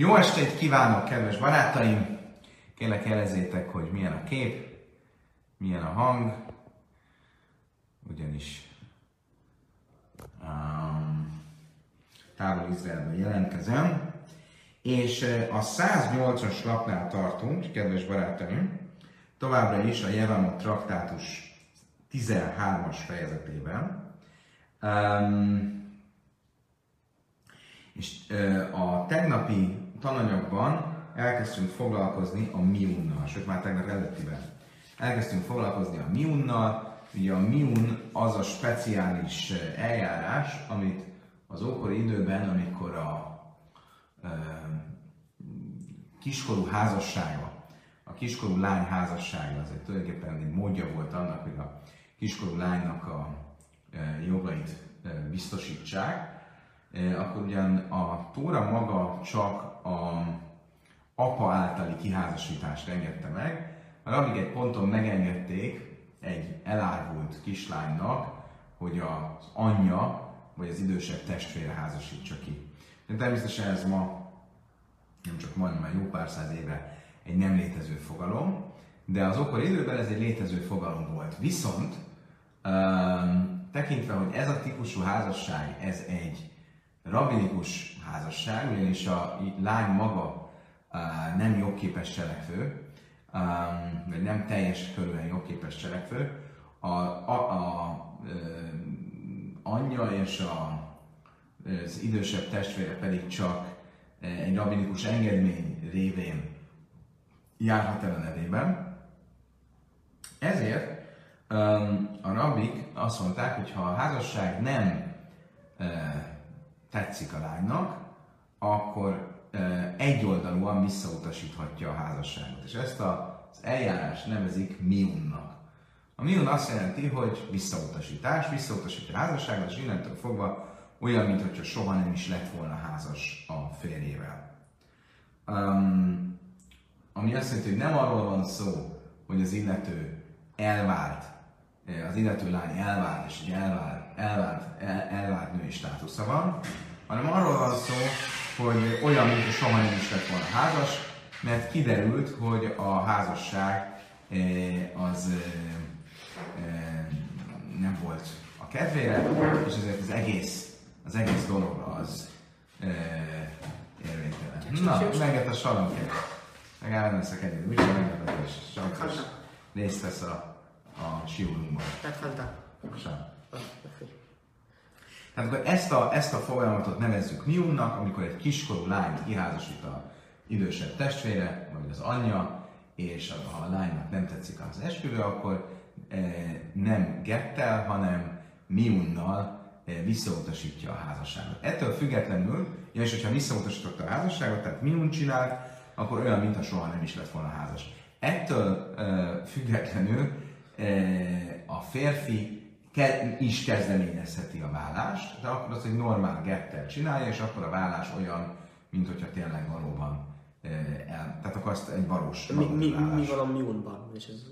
Jó estét kívánok, kedves barátaim! Kérlek jelezzétek, hogy milyen a kép, milyen a hang, ugyanis um, távol Izraelben jelentkezem, és a 108-as lapnál tartunk, kedves barátaim, továbbra is a Jevamot traktátus 13-as fejezetében. Um, és uh, a tegnapi tananyagban elkezdtünk foglalkozni a miunnal, sőt már tegnap előttiben. Elkezdtünk foglalkozni a miunnal, ugye a miun az a speciális eljárás, amit az ókori időben, amikor a e, kiskorú házassága, a kiskorú lány házassága, az egy tulajdonképpen egy módja volt annak, hogy a kiskorú lánynak a e, jogait biztosítsák, akkor ugyan a Tóra maga csak a apa általi kiházasítást engedte meg, a rabik egy ponton megengedték egy elárvult kislánynak, hogy az anyja vagy az idősebb testvére házasítsa ki. De természetesen ez ma, nem csak majdnem már jó pár száz éve egy nem létező fogalom, de az okor időben ez egy létező fogalom volt. Viszont tekintve, hogy ez a típusú házasság, ez egy rabinikus házasság, ugyanis a lány maga nem jogképes cselekvő, vagy nem teljes körülön jogképes cselekvő, a, a, a anyja és a, az idősebb testvére pedig csak egy rabinikus engedmény révén járhat el a nevében. Ezért a rabik azt mondták, hogy ha a házasság nem tetszik a lánynak, akkor egyoldalúan visszautasíthatja a házasságot. És ezt az eljárás nevezik miunnak. A miun azt jelenti, hogy visszautasítás, visszautasítja a házasságot, és innentől fogva olyan, mintha soha nem is lett volna házas a férjével. Um, ami azt jelenti, hogy nem arról van szó, hogy az illető elvált, az illető lány elvált, és egy elvált, elvált, el, elvált női státusza van, hanem arról van szó, hogy olyan, mint soha nem is lett volna házas, mert kiderült, hogy a házasság eh, az eh, eh, nem volt a kedvére, és ezért az egész, az egész dolog az érvénytelen. Na, megett a. Legalább nem leszek egyedül, úgyhogy meglepetés. Sajnos részt vesz a, a siórunkban. Sem. Tehát akkor ezt a, ezt a folyamatot nevezzük miunnak, amikor egy kiskorú lányt kiházasít a idősebb testvére, vagy az anyja, és ha a lánynak nem tetszik az esküvő, akkor e, nem gettel, hanem miunnal e, visszautasítja a házasságot. Ettől függetlenül, és hogyha visszautasította a házasságot, tehát miun csinált, akkor olyan, mintha soha nem is lett volna házas. Ettől e, függetlenül e, a férfi ke- is kezdeményezheti a vállást, de akkor az egy normál gettel csinálja, és akkor a vállás olyan, mint hogyha tényleg valóban el, tehát akkor azt egy valós, mi, mi, mi, van a miunban? És ez,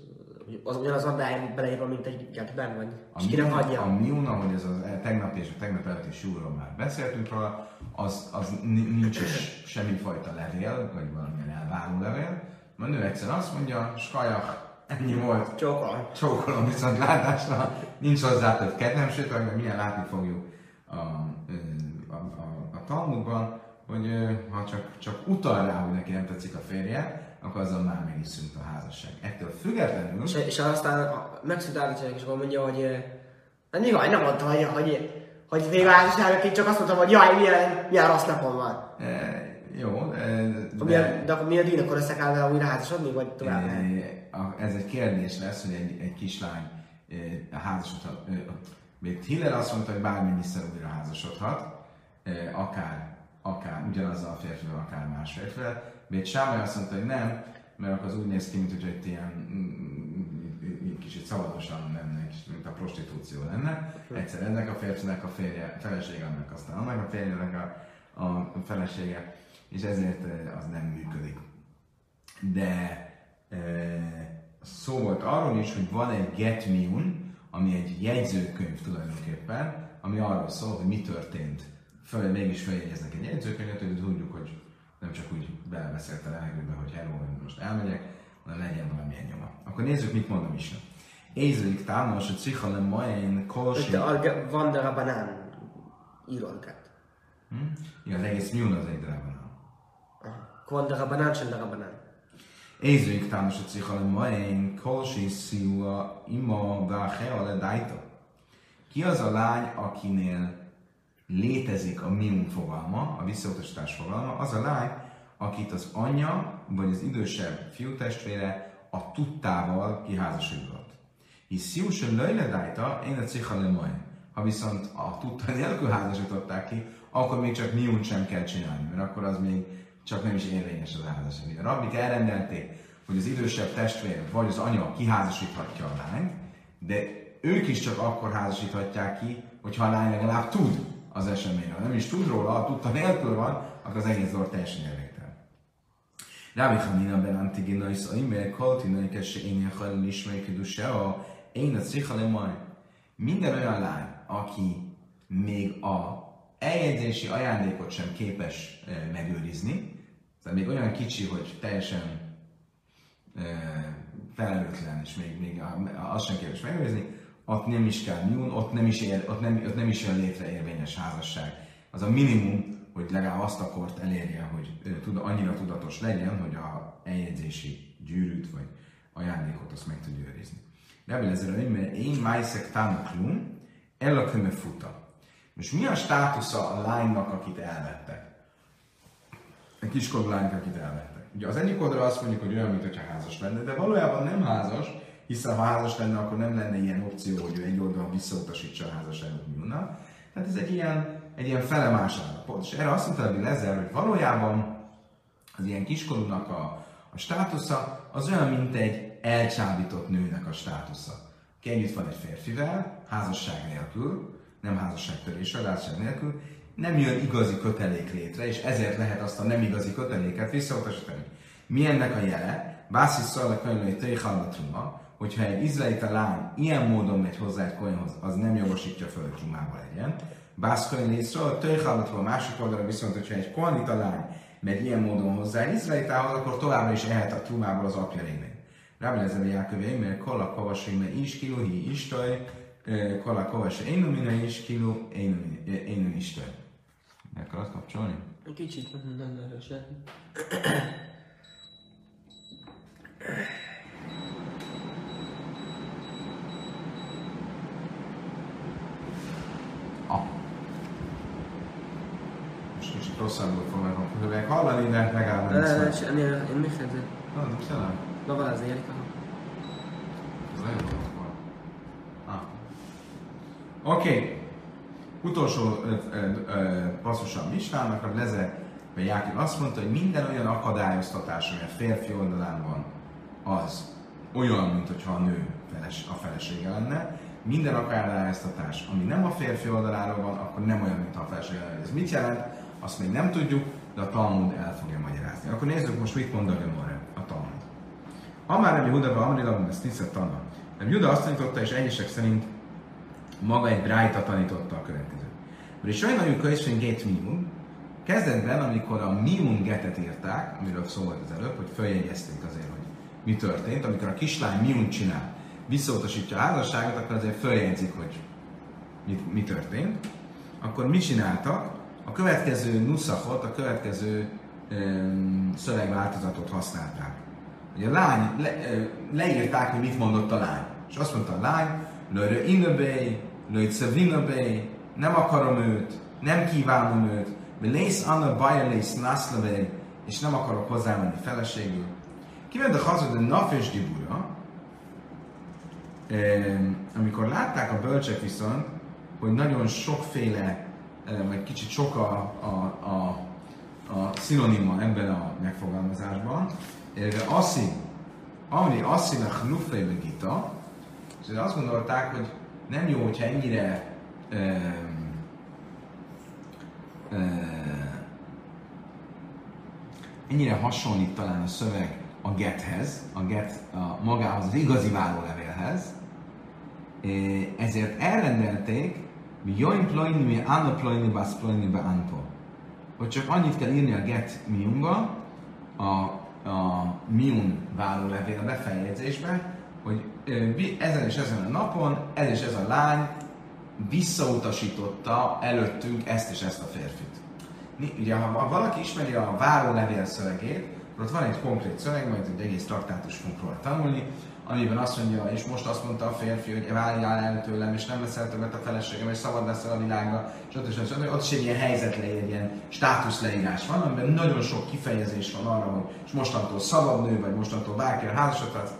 az ugyanaz a beleírva, mint egy getben, vagy a miun, hagyja? A miun, ahogy ez a tegnap és a tegnap előtti súlyról már beszéltünk róla, az, az nincs is semmifajta levél, vagy valamilyen elváló levél, mert nő egyszer azt mondja, skajak, ennyi volt. Csókolom. Csókolom viszont látásra. Nincs hozzá több kedvem, sőt, hogy milyen látni fogjuk a, a, a, a Talmudban, hogy ha csak, csak utal rá, hogy neki nem tetszik a férje, akkor azon már meg is szűnt a házasság. Ettől függetlenül... És, és aztán megszűnt állítani, és akkor mondja, hogy nem jaj, nem mondta, hogy, hogy, hogy vége házasságnak, csak azt mondtam, hogy jaj, milyen, milyen rossz napom van. E, jó, de... De, de, akkor mi a dín, akkor össze kell vele újra házasodni, vagy tovább? E, ez egy kérdés lesz, hogy egy, egy kislány a házasodhat. Még Hiller azt mondta, hogy bármennyiszer újra házasodhat, akár, akár ugyanazzal a férfivel, akár más férfivel. Még Sámai azt mondta, hogy nem, mert akkor az úgy néz ki, mint hogy egy ilyen mm, kicsit szabadosan lenne, mint a prostitúció lenne. Egyszer ennek a férfinek a férje, felesége, annak aztán annak a férjének a, a felesége, és ezért az nem működik. De szó volt arról is, hogy van egy Get Miun, ami egy jegyzőkönyv tulajdonképpen, ami arról szól, hogy mi történt. Föl, mégis feljegyeznek egy jegyzőkönyvet, hogy tudjuk, hogy nem csak úgy belebeszélt a levegőbe, hogy hello, én most elmegyek, hanem legyen valamilyen nyoma. Akkor nézzük, mit mondom is. Ézlik támos, hogy cicha ma én kolsi. Van de a banán írolgat. Hm? Igen, az egész nyúl az egy darabban. Banán. Ézlik támos, hogy cicha ma én kolsi szíva ima váhe le dájta. Ki az a lány, akinél létezik a mium fogalma, a visszautasítás fogalma, az a lány, akit az anyja vagy az idősebb fiútestvére a tudtával kiházasodott. Hisz Sziusen löjledájta, én a cicha lemaj. Ha viszont a tudta nélkül házasították ki, akkor még csak miun sem kell csinálni, mert akkor az még csak nem is érvényes az házasság. A rabbik elrendelték, hogy az idősebb testvér vagy az anya kiházasíthatja a lányt, de ők is csak akkor házasíthatják ki, hogyha a lány legalább tud az eseményről. Nem is tud róla, ha tudta nélkül van, akkor az egész dolog teljesen érvénytelen. Rabbi Hanina ben Antigina is aimer kaltinai kesse én hajlani ismerik se a én a cicha Minden olyan lány, aki még a eljegyzési ajándékot sem képes e, megőrizni, tehát még olyan kicsi, hogy teljesen e, felelőtlen, és még, még azt sem képes megőrizni, ott nem is kell nyúl, ott nem is, ér, ott nem, ott nem is jön létre érvényes házasság. Az a minimum, hogy legalább azt a kort elérje, hogy tud, annyira tudatos legyen, hogy a eljegyzési gyűrűt vagy ajándékot azt meg tudja őrizni. Rebel ezzel, mert én májszek támoklum, el a futa. Most mi a státusza a lánynak, akit elvettek? Kiskorú lánynak, akit elvettek. Ugye az egyik azt mondjuk, hogy olyan, mintha házas lenne, de valójában nem házas, hiszen ha házas lenne, akkor nem lenne ilyen opció, hogy ő egy oldalon visszautasítsa a házasságot Miunnak. Tehát ez egy ilyen, egy ilyen felemás állapot. És erre azt mondta hogy ezzel, hogy valójában az ilyen kiskorúnak a, a státusza az olyan, mint egy elcsábított nőnek a státusza. Aki együtt van egy férfivel, házasság nélkül, nem házasságtöréssel, de házasság nélkül, nem jön igazi kötelék létre, és ezért lehet azt a nem igazi köteléket visszautasítani. Mi ennek a jele? Bászi szalak könyvei tőjhalmatruma, hogyha egy izraelita lány ilyen módon megy hozzá egy kolyonhoz, az nem jogosítja föl, hogy trumába legyen. Bászkönyv észre, a tőjhalmatról a másik oldalra viszont, hogyha egy koanita lány megy ilyen módon hozzá izraelitához, akkor továbbra is ehet a trumából az apja révén. Rábel ezzel a Jákövé, mert kolla kavasai, is kiló, hi istaj, kolla kavasai, én is kiló, én istaj. El akarod kapcsolni? Kicsit nem erősen. Ah. Most kicsit rosszabbul fognak hallani, de megállom. Ne, ne, ne, semmi, én még fedzel. Na, nem szenem. Na, válasz, Erika. Ez nagyon jó volt. Ah. Oké. Okay. Utolsó passzusa a Mistának, a Leze vagy Jákib azt mondta, hogy minden olyan akadályoztatás, ami a férfi oldalán van, az olyan, mint hogyha a nő feles, a felesége lenne. Minden akadályoztatás, ami nem a férfi oldaláról van, akkor nem olyan, mint a felesége lenne. Ez mit jelent? azt még nem tudjuk, de a Talmud el fogja magyarázni. Akkor nézzük most, mit mond a Gemara, a Talmud. Amár nem Juda, Amri Labun, ezt tisztelt tanul. Nem Juda azt tanította, és egyesek szerint maga egy brájta tanította a következőt. Is sajnáljuk könyvén get miun, kezdetben, amikor a miun getet írták, amiről szó volt az előbb, hogy följegyezték azért, hogy mi történt, amikor a kislány miun csinál, visszautasítja a házasságot, akkor azért följegyzik, hogy mi, mi történt. Akkor mit csináltak? a következő nuszakot, a következő um, szövegváltozatot használták. Hogy a lány, le, leírták, hogy mit mondott a lány. És azt mondta a lány, lőre inöbé, lőre szevinöbé, nem akarom őt, nem kívánom őt, lész anna baja lész nászlövé, és nem akarok hozzámenni feleségül. Kiment a hazud a nap és dibura, amikor látták a bölcsek viszont, hogy nagyon sokféle vagy kicsit sok a, a, a, a szinonima ebben a megfogalmazásban. De asszi, ami asszinak luffejbe gita, és azt gondolták, hogy nem jó, hogyha ennyire um, um, ennyire hasonlít talán a szöveg a gethez, a get a magához, az igazi várólevélhez, ezért elrendelték mi joim plojni, mi anna plojni, basz plojni, be anpo. Hogy csak annyit kell írni a get miunga, a, a Miun vállólevél befejezésbe, hogy ezen és ezen a napon ez és ez a lány visszautasította előttünk ezt és ezt a férfit. Ugye, ha valaki ismeri a várólevél szövegét, ott van egy konkrét szöveg, majd egy egész traktátus fogunk róla tanulni, amiben azt mondja, és most azt mondta a férfi, hogy váljál el tőlem, és nem leszel többet a feleségem, és szabad leszel a világra, stb. stb. stb. Ott is egy ilyen helyzetleír, ilyen státuszleírás van, amiben nagyon sok kifejezés van arra, hogy és mostantól szabad nő, vagy mostantól bárki a házasat,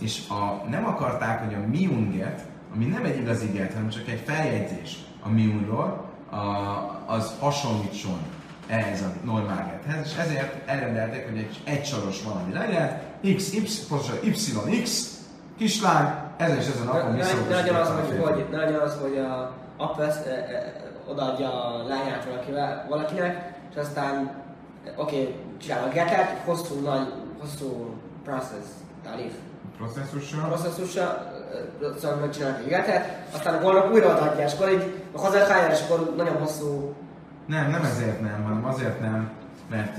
és a, nem akarták, hogy a miunget, ami nem egy igazi get, hanem csak egy feljegyzés a miunról, a, az hasonlítson ehhez a normál gethez, és ezért elrendelték, hogy egy egysoros valami legyen, x, y, pontosan y, x, kislány, ez és ez a napon visszautosítják. Ne legyen az, hogy, hogy, ne legyen az, hogy a apa ezt, e, e, odaadja a lányát valakivel, valakinek, és aztán oké, okay, csinál a getet, hosszú, nagy, hosszú process, tarif. Processzussal? Processzussal, szóval megcsinálnak egy getet, aztán holnap újra odaadja, és akkor így hazakájál, és akkor nagyon hosszú nem, nem ezért nem, hanem azért nem, mert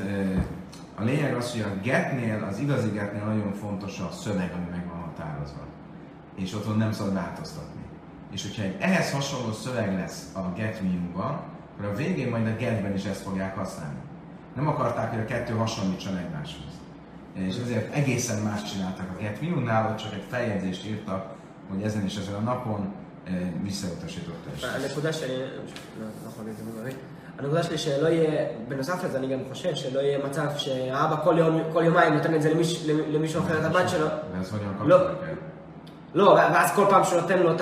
a lényeg az, hogy a getnél, az igazi getnél nagyon fontos a szöveg, ami meg van határozva. És otthon nem szabad változtatni. És hogyha egy ehhez hasonló szöveg lesz a get miumban, akkor a végén majd a getben is ezt fogják használni. Nem akarták, hogy a kettő hasonlítson egymáshoz. És ezért egészen más csináltak a get miumnál, hogy csak egy feljegyzést írtak, hogy ezen és ezen a napon visszautasította. הנקודה שאני, לא יכול להגיד הנקודה שלי שלא יהיה, בנוסף לזה אני גם חושב שלא יהיה מצב שהאבא כל יום, כל יומיים נותן את זה למיש, למישהו אחר את הבת שלו. לא, לא, ואז כל פעם שהוא נותן לו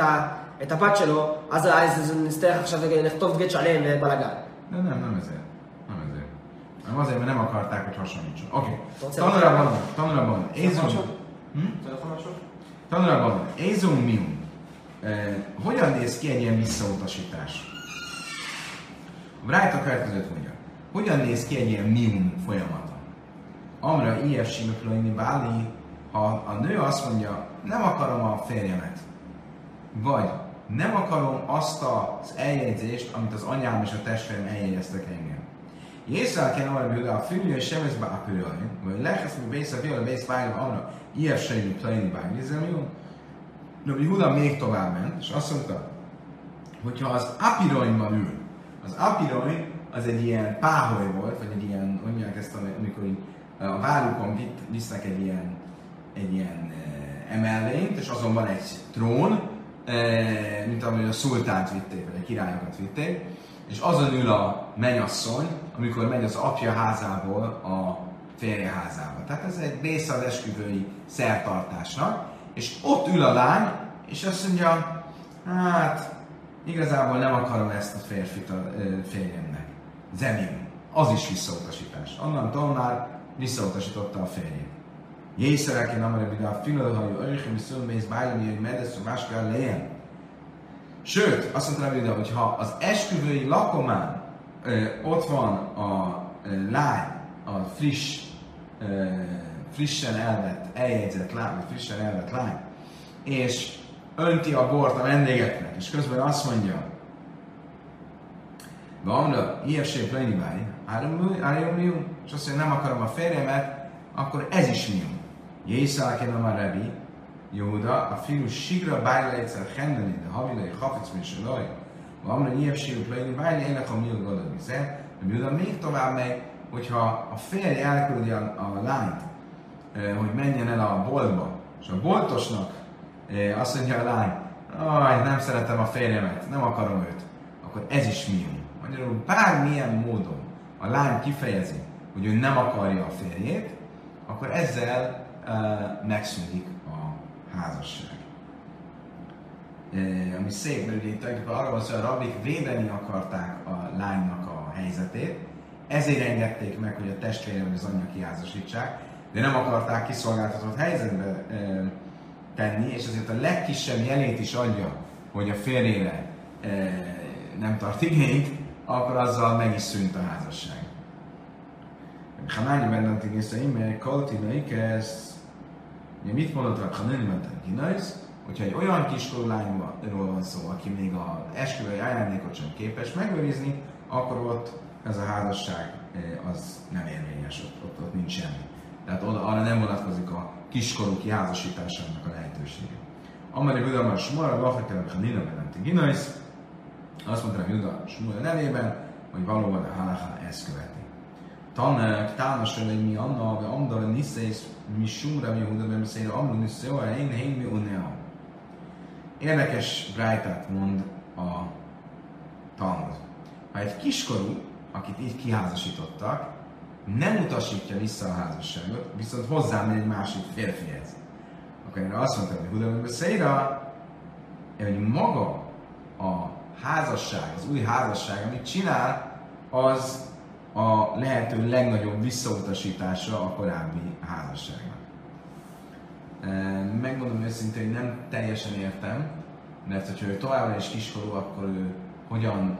את הבת שלו, אז נצטרך עכשיו לכתוב גט שלם ובלאגן. Nem, nem, nem ezért. Nem azért, mert nem akarták, hogy hasonlítson. Oké. Okay. Tanulra van, tanulra van. Ézum. Tanulra van. Ézum mium. Eh, hogyan néz ki egy ilyen visszautasítás? A Brájta következőt mondja. Hogyan néz ki egy ilyen mium folyamata? Amra ilyes simöklőini báli, ha a nő azt mondja, nem akarom a férjemet, vagy nem akarom azt az eljegyzést, amit az anyám és a testvérem eljegyeztek engem. Jézsel kell arra, hogy a fülő sem ez bápülően, vagy lehesz mi bész a viola bész bájra arra, ilyes sejű plani bájra, ez jó. De Huda még tovább ment, és azt mondta, hogyha az apiroinban ül, az apiroin az egy ilyen páholy volt, vagy egy ilyen, mondják ezt, amikor a vállukon visznek egy ilyen, egy ilyen emelvényt, és azon van egy trón, mint amely a szultánt vitték, vagy a királyokat vitték, és azon ül a menyasszony, amikor megy az apja házából a férje házába. Tehát ez egy része az esküvői szertartásnak, és ott ül a lány, és azt mondja, hát igazából nem akarom ezt a férfit a férjemnek. Zemim. Az is visszautasítás. Onnantól már visszautasította a férjét. Jészerelken amire bide a filolhajú öjhem viszont mész bájlani, hogy medesz, más kell legyen. Sőt, azt mondta Rebide, hogy ha az esküvői lakomán ö, ott van a ö, lány, a friss, ö, frissen elvett, eljegyzett lány, vagy frissen elvett lány, és önti a bort a vendégeknek, és közben azt mondja, Vamra, ilyeség lenni báj, mium, és azt mondja, nem akarom a férjemet, akkor ez is mium. Jészálken a Rebi, Jóda, a fiú sigra bájlejtszer hendeni, de havilai hafic mint se laj. Vamra, ilyeség lenni báj, ének a miul gadad vize, de Jóda még tovább megy, hogyha a férj elküldi a, a lányt, hogy menjen el a boltba, és a boltosnak azt mondja a lány, aj, nem szeretem a férjemet, nem akarom őt, akkor ez is mium. Magyarul bármilyen módon a lány kifejezi, hogy ő nem akarja a férjét, akkor ezzel uh, megszűnik házasság. Uh, ami szép, mert ugye itt arra van szó, hogy a rabik védeni akarták a lánynak a helyzetét, ezért engedték meg, hogy a testvére vagy az anyja kiházasítsák, de nem akarták kiszolgáltatott helyzetbe uh, tenni, és azért a legkisebb jelét is adja, hogy a férjére e, nem tart igényt, akkor azzal meg is szűnt a házasság. Ha mányi bennent egészen ime, kaltina ikesz, ugye mit mondott ha nem mentem kinajsz, hogyha egy olyan kiskorú lányról van szó, aki még a esküvői ajándékot sem képes megőrizni, akkor ott ez a házasság e, az nem érvényes, ott, ott, ott nincs semmi. Tehát oda, arra nem vonatkozik a kiskorú kiházasításának a lehetősége. Amari Buda már Sumara, Vachakelek a Nina Benenti Ginajsz, azt mondta a Juda Sumara nevében, hogy valóban a halaká ezt követi. Tanak, tánas hogy mi anna, amdal niszész, mi sumra, mi huda, mi szél, amru niszél, én, én, mi unea. Érdekes brájtát mond a Talmud. Ha egy kiskorú, akit így kiházasítottak, nem utasítja vissza a házasságot, viszont hozzámegy egy másik férfihez. Akkor erre azt mondta, hogy Huda Beszéra, hogy maga a házasság, az új házasság, amit csinál, az a lehető legnagyobb visszautasítása a korábbi házasságnak. Megmondom őszintén, hogy nem teljesen értem, mert hogyha ő továbbra is kiskorú, akkor ő hogyan,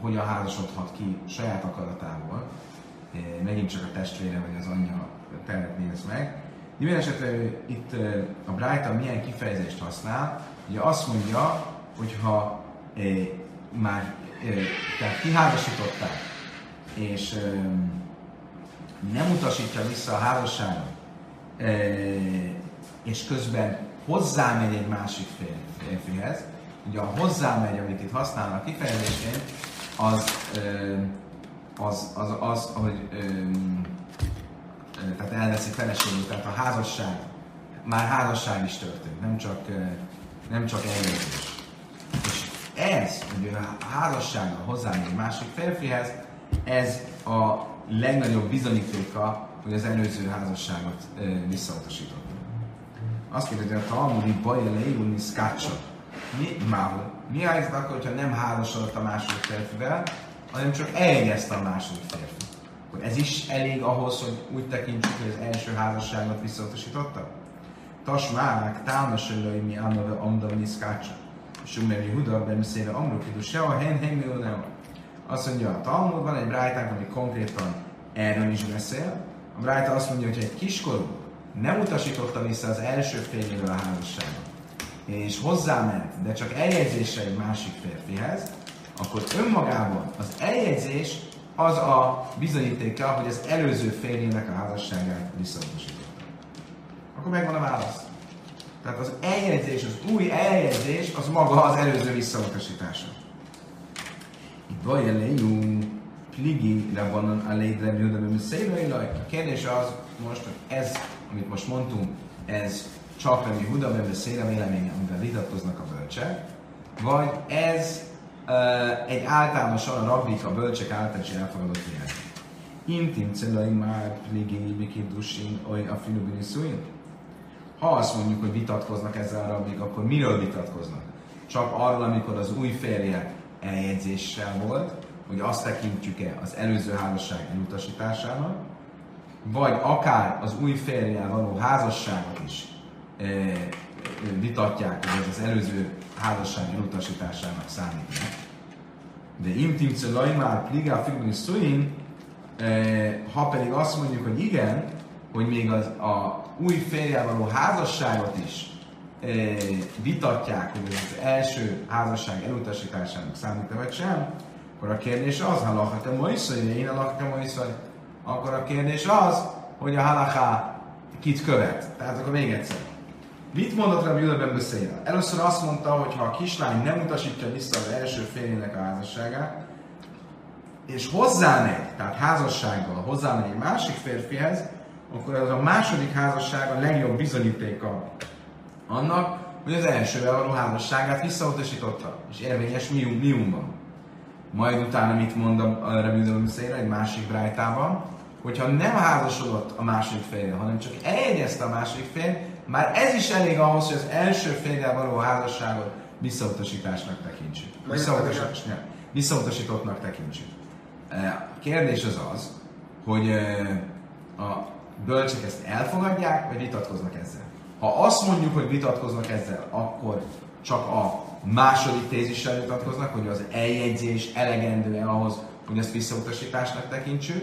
hogyan házasodhat ki saját akaratából, megint csak a testvére vagy az anyja tervet néz meg. Minden esetre ő itt a Brighton milyen kifejezést használ, ugye azt mondja, hogyha már tehát kiházasították, és nem utasítja vissza a házasságot, és közben hozzámegy egy másik férfihez, ugye a hozzámegy, amit itt használnak kifejezésként, az, az, az, az, hogy tehát elveszi feleségül, tehát a házasság, már házasság is történt, nem csak, nem csak eljövés. És ez, hogy a házassággal hozzámegy egy másik férfihez, ez a legnagyobb bizonyítéka, hogy az előző házasságot visszautasította. Azt kérdezi, hogy a Talmudi baja leírulni szkácsa. Mi, már, mi a helyzet akkor, hogyha nem házasodott a második férfivel, hanem csak eljegyezte a második férfi? Akkor ez is elég ahhoz, hogy úgy tekintsük, hogy az első házasságot visszautasította? Tasmák, támasölői mi amnave amdavni szkácsa. Sumeri Huda, Bemszére Amrukidu, se a hen hen. Azt mondja, a Talmudban egy brájtánk, ami konkrétan erről is beszél. A brájta azt mondja, hogy egy kiskorú nem utasította vissza az első férjével a házasságot, és hozzáment, de csak eljegyzéssel egy másik férfihez, akkor önmagában az eljegyzés az a bizonyítéka, hogy az előző férjének a házasságát visszautasította. Akkor megvan a válasz. Tehát az eljegyzés, az új eljegyzés, az maga az előző visszautasítása. Vajelejú pligi rabbanon a létre A kérdés az most, hogy ez amit most mondtunk, ez csak Rabbi Huda Bebe Széra véleménye, amivel vitatkoznak a bölcsek, vagy ez uh, egy általánosan a rabbik, a bölcsek által is elfogadott vélemény. Intim celai már pligény bikidusin, oly a filubini szújn. Ha azt mondjuk, hogy vitatkoznak ezzel a rabbik, akkor miről vitatkoznak? Csak arról, amikor az új férje eljegyzéssel volt, hogy azt tekintjük-e az előző házasság elutasításának, vagy akár az új férjel való házasságot is e, vitatják, hogy ez az előző házasság elutasításának számít. De intimce lajmár pligá figurni szuin, e, ha pedig azt mondjuk, hogy igen, hogy még az a új férjel való házasságot is e, vitatják, hogy az első házasság elutasításának számít vagy sem, akkor a kérdés az, ha lakhatom majd én a lakhatom majd akkor a kérdés az, hogy a halaká kit követ. Tehát akkor még egyszer. Mit mondott Rabbi Judah ben? Először azt mondta, hogy ha a kislány nem utasítja vissza az első férjének a házasságát, és hozzámegy, tehát házassággal hozzámegy egy másik férfihez, akkor az a második házasság a legjobb bizonyítéka annak, hogy az elsővel való házasságát visszautasította, és érvényes mium, miumban. Majd utána mit mond a Judah egy másik brájtában, hogyha nem házasodott a második férje, hanem csak eljegyezte a második fél, már ez is elég ahhoz, hogy az első férjel való házasságot visszautasításnak tekintsük. Visszautasításnak, visszautasítottnak tekintsük. E, a kérdés az az, hogy e, a bölcsek ezt elfogadják, vagy vitatkoznak ezzel. Ha azt mondjuk, hogy vitatkoznak ezzel, akkor csak a második tézissel vitatkoznak, hogy az eljegyzés elegendő ahhoz, hogy ezt visszautasításnak tekintsük,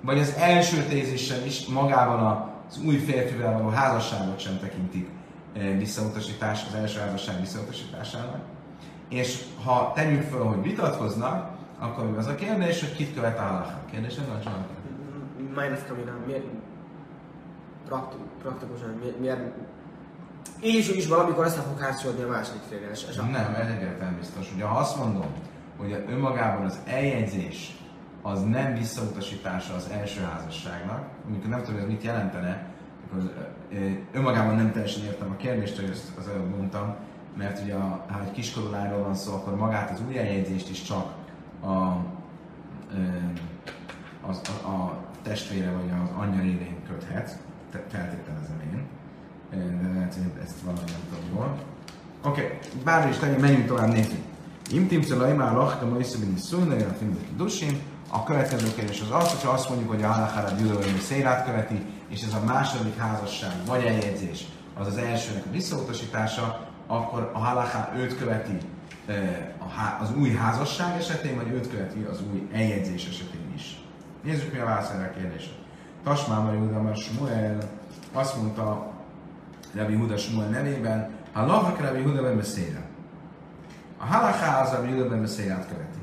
vagy az első tézissel is magában az új férfivel való házasságot sem tekintik eh, visszautasítás, az első házasság visszautasításának. És ha tegyük föl, hogy vitatkoznak, akkor az a kérdés, hogy kit követ a halakha. Kérdés ez a Minus Kamina, miért praktikusan, miért, így is, is valamikor össze fog hátsolni a második félre. Nem, ez egyáltalán biztos. Ugye ha azt mondom, hogy önmagában az eljegyzés az nem visszautasítása az első házasságnak, amikor nem tudom, hogy ez mit jelentene, akkor önmagában nem teljesen értem a kérdést, hogy ezt az előbb mondtam, mert ugye ha egy kiskorú van szó, akkor magát az új eljegyzést is csak a, az, a, a testvére vagy az anyja révén köthet, feltételezem én. De lehet, hogy ezt valahogy nem tudom jól. Oké, okay. bármi is legyen, menjünk tovább, nézzük. Imtimce laimá lachka ma iszabini szújna, a dusin. A következő kérdés az az, hogyha azt mondjuk, hogy a halakára gyűlölni szélát követi, és ez a második házasság vagy eljegyzés, az az elsőnek a visszautasítása, akkor a halaká őt követi az új házasság esetén, vagy őt követi az új eljegyzés esetén is. Nézzük, mi a válasz erre a kérdésre. Tasmáma Júda, mert Smuel azt mondta Rabbi Huda Smuel nevében, ha lavak Rabbi Huda ben beszélre. A halaká az Rabbi Huda ben beszélát követi.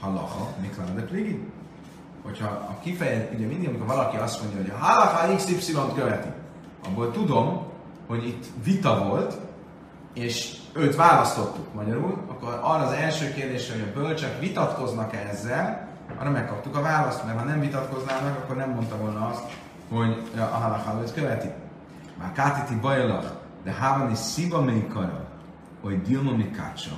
Halacha, mikor de pligi? Hogyha a kifejez, ugye mindig, amikor valaki azt mondja, hogy a halaká XY-t követi, abból tudom, hogy itt vita volt, és őt választottuk magyarul, akkor arra az első kérdésre, hogy a bölcsek vitatkoznak-e ezzel, arra megkaptuk a választ, mert ha nem vitatkoznának, akkor nem mondta volna azt, hogy a halakha őt követi. Már kátiti bajlach, de hávani sziba még kara, hogy dilma mi kácsa.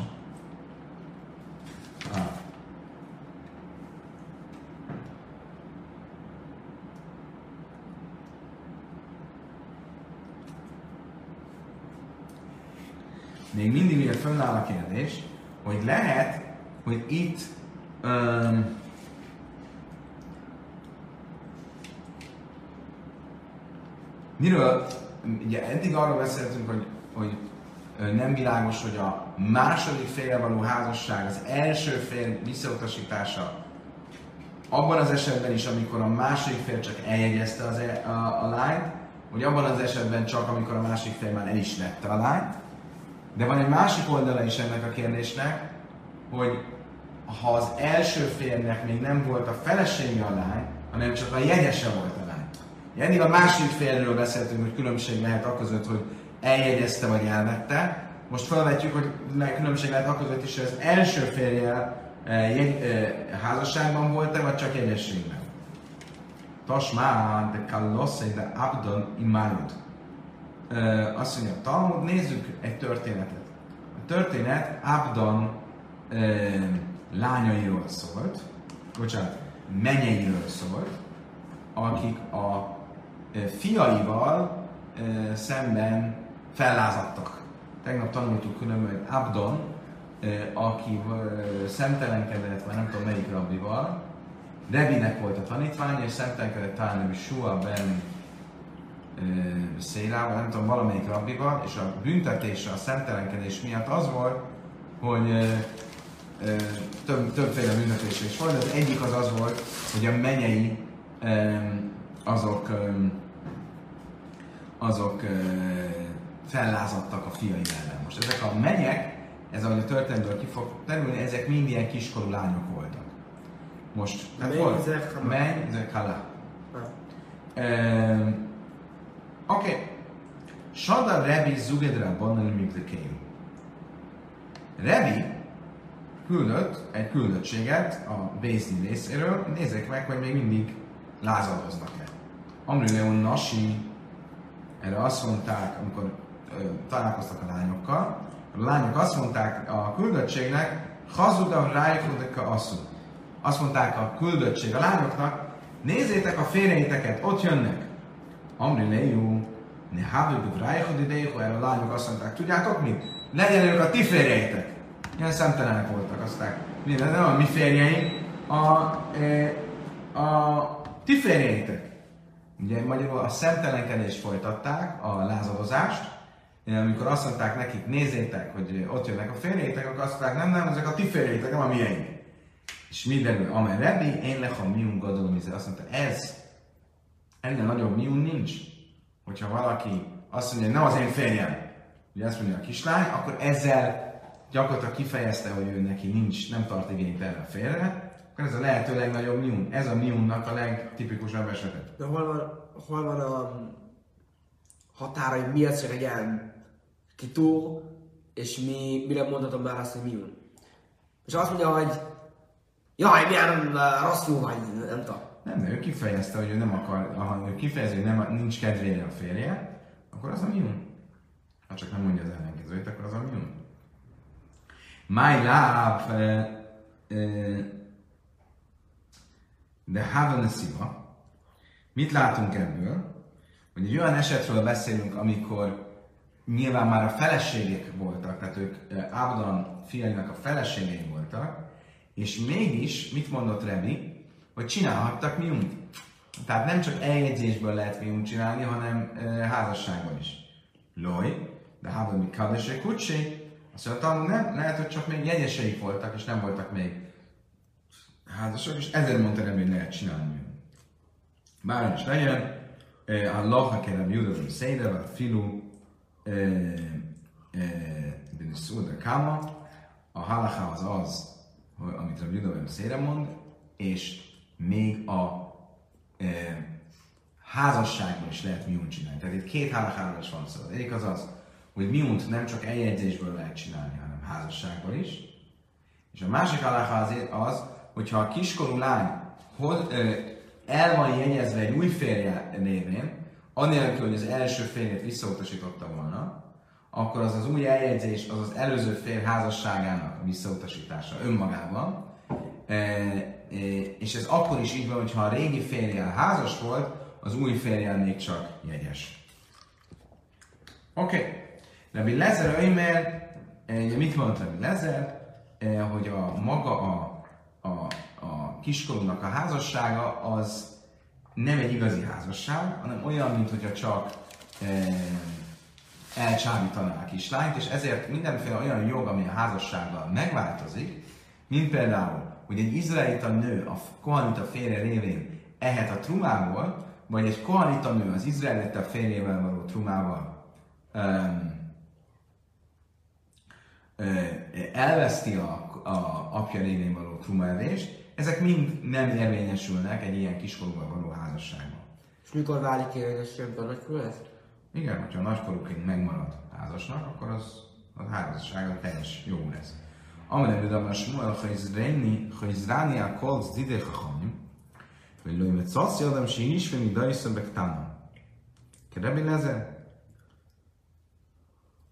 még mindig ugye fönnáll a kérdés, hogy lehet, hogy itt um, miről, ugye eddig arról beszéltünk, hogy, hogy nem világos, hogy a második félre való házasság, az első fél visszautasítása abban az esetben is, amikor a második fél csak eljegyezte az e, a, a lányt, vagy abban az esetben csak, amikor a másik fél már el is vette a lányt, de van egy másik oldala is ennek a kérdésnek, hogy ha az első férnek még nem volt a felesége a lány, hanem csak a jegyese volt lány. Eddig a második férről beszéltünk, hogy különbség lehet a között, hogy eljegyezte vagy elvette. Most felvetjük, hogy különbség lehet a között is, hogy az első férjel eh, jegy, eh, házasságban volt-e, vagy csak jegyességben. Tasmán de kallosszai de abdon imárud azt mondja Talmud, nézzük egy történetet. A történet Abdan lányairól szólt, bocsánat, menyeiről szólt, akik a fiaival szemben fellázadtak. Tegnap tanultuk hogy Abdon, aki szemtelenkedett, vagy nem tudom melyik rabbival, Rebinek volt a tanítványa, és szemtelenkedett talán Sua ben Szélával, nem tudom, valamelyik rabbival, és a büntetése a szemtelenkedés miatt az volt, hogy több, többféle büntetése is volt, az egyik az az volt, hogy a menyei azok azok fellázadtak a fiai ellen. Most ezek a menyek, ez ahogy a történetből ki fog terülni, ezek mind ilyen kiskorú lányok voltak. Most, tehát volt, menny, ezek halá. Oké. Okay. Sada Rebi Zugedra Bannal Migdekeim. Rebi küldött egy küldöttséget a Bézni részéről, nézzék meg, hogy még mindig lázadoznak-e. Amri Leon Nasi, erre azt mondták, amikor ö, találkoztak a lányokkal, a lányok azt mondták a küldöttségnek, hazudam rájkodeka asszú. Azt mondták a küldöttség a lányoknak, nézzétek a férjeiteket, ott jönnek. Amri Leju, ne havőbb rájhod idejék, erre a lányok azt mondták, tudjátok mit? Legyenek a ti férjeitek. Ilyen szemtelenek voltak, aztán minden, nem a mi férjeink, a, e, a ti férjeitek. Ugye magyarul a szemtelenkedést folytatták, a lázadozást, amikor azt mondták nekik, nézzétek, hogy ott jönnek a férjeitek, akkor azt mondták, nem, nem, ezek a ti férjeitek, nem a miénk. És mindenül, amely Rebbi, én leham miun gadolom, azt mondta, ez ennél nagyobb miun nincs. Hogyha valaki azt mondja, nem az én férjem, ugye azt mondja a kislány, akkor ezzel gyakorlatilag kifejezte, hogy ő neki nincs, nem tart igényt erre a akkor ez a lehető legnagyobb miun. Ez a miunnak a legtipikusabb esete. De hol van, hol van a határa, hogy mi az egy ilyen kitó, és mi, mire mondhatom már azt, hogy miun. És azt mondja, hogy jaj, milyen rosszul vagy, nem tudom. Nem, de ő kifejezte, hogy ő nem akar, ha ő kifejezi, hogy nem, nincs kedvére a férje, akkor az a miun. Ha csak nem mondja az ellenkezőjét, akkor az a miun. My love, de Haven Sziva. Mit látunk ebből? Hogy egy olyan esetről beszélünk, amikor nyilván már a feleségek voltak, tehát ők Ábdon fiainak a feleségei voltak, és mégis mit mondott Rebi? Hogy csinálhattak miunt. Tehát nem csak eljegyzésből lehet miunt csinálni, hanem e, házasságban is. Loj, de Hábon mi kadesek kutsé. Azt mondta, nem, lehet, hogy csak még jegyeseik voltak, és nem voltak még házasok, és ezért mondta Rebi, hogy lehet csinálni. Bár is legyen, a laha kerem judazom széde, a filu, de szóda kama, a halacha az az, amit a Judavem szére mond, és még a e, házasságban is lehet miunt csinálni. Tehát itt két halacháról is van szó. Az egyik az az, hogy miunt nem csak eljegyzésből lehet csinálni, hanem házasságban is. És a másik halacha az, az hogyha a kiskorú lány hoz, ö, el van jegyezve egy új férje névén, anélkül, hogy az első férjét visszautasította volna, akkor az az új eljegyzés az az előző fér házasságának visszautasítása önmagában. E, e, és ez akkor is így van, hogyha a régi férjel házas volt, az új férjel még csak jegyes. Oké. Okay. Rabbi Lezer Ömer, mit mondta Rabbi Lezer? Hogy a maga a, a, a kiskorúnak a házassága az nem egy igazi házasság, hanem olyan, mint hogyha csak e, elcsábítaná a kislányt, és ezért mindenféle olyan jog, ami a házassággal megváltozik, mint például, hogy egy izraelita nő a kohanita férje révén ehet a trumából, vagy egy kohanita nő az izraelita férjével való trumával um, elveszti a, a apja révén való trumaevést, ezek mind nem érvényesülnek egy ilyen kiskorúval való házasságban. És mikor válik érvényesebb a nagykorú ez? Igen, hogyha a nagykorúként megmarad házasnak, akkor az a házasság a teljes jó lesz. Amire Vidam Shmuel Chayzrani a Kolz Dide Chachamim, hogy lőj met szaszi adam, si is veni dajszön bektána. Kerebi Lezer?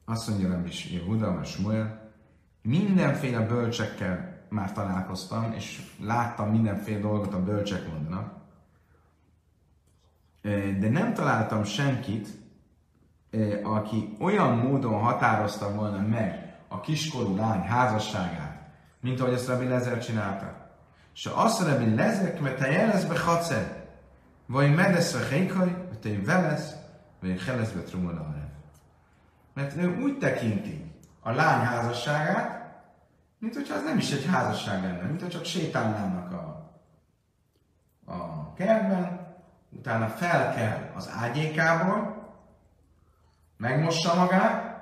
Azt mondja nem is Jehuda, a Shmuel, mindenféle bölcsekkel már találkoztam, és láttam mindenféle dolgot a bölcsek mondanak, de nem találtam senkit, aki olyan módon határozta volna meg a kiskorú lány házasságát, mint ahogy ezt Rabbi Lezer csinálta. És azt Rabbi Lezer, mert te jelesz be hacer, vagy medeszre hékaj, vagy te velesz, vagy helesz be Mert ő úgy tekinti a lány házasságát, mint hogyha az nem is egy házasság lenne, mint hogyha csak sétálnának a, a kertben, utána fel kell az ágyékából, megmossa magát,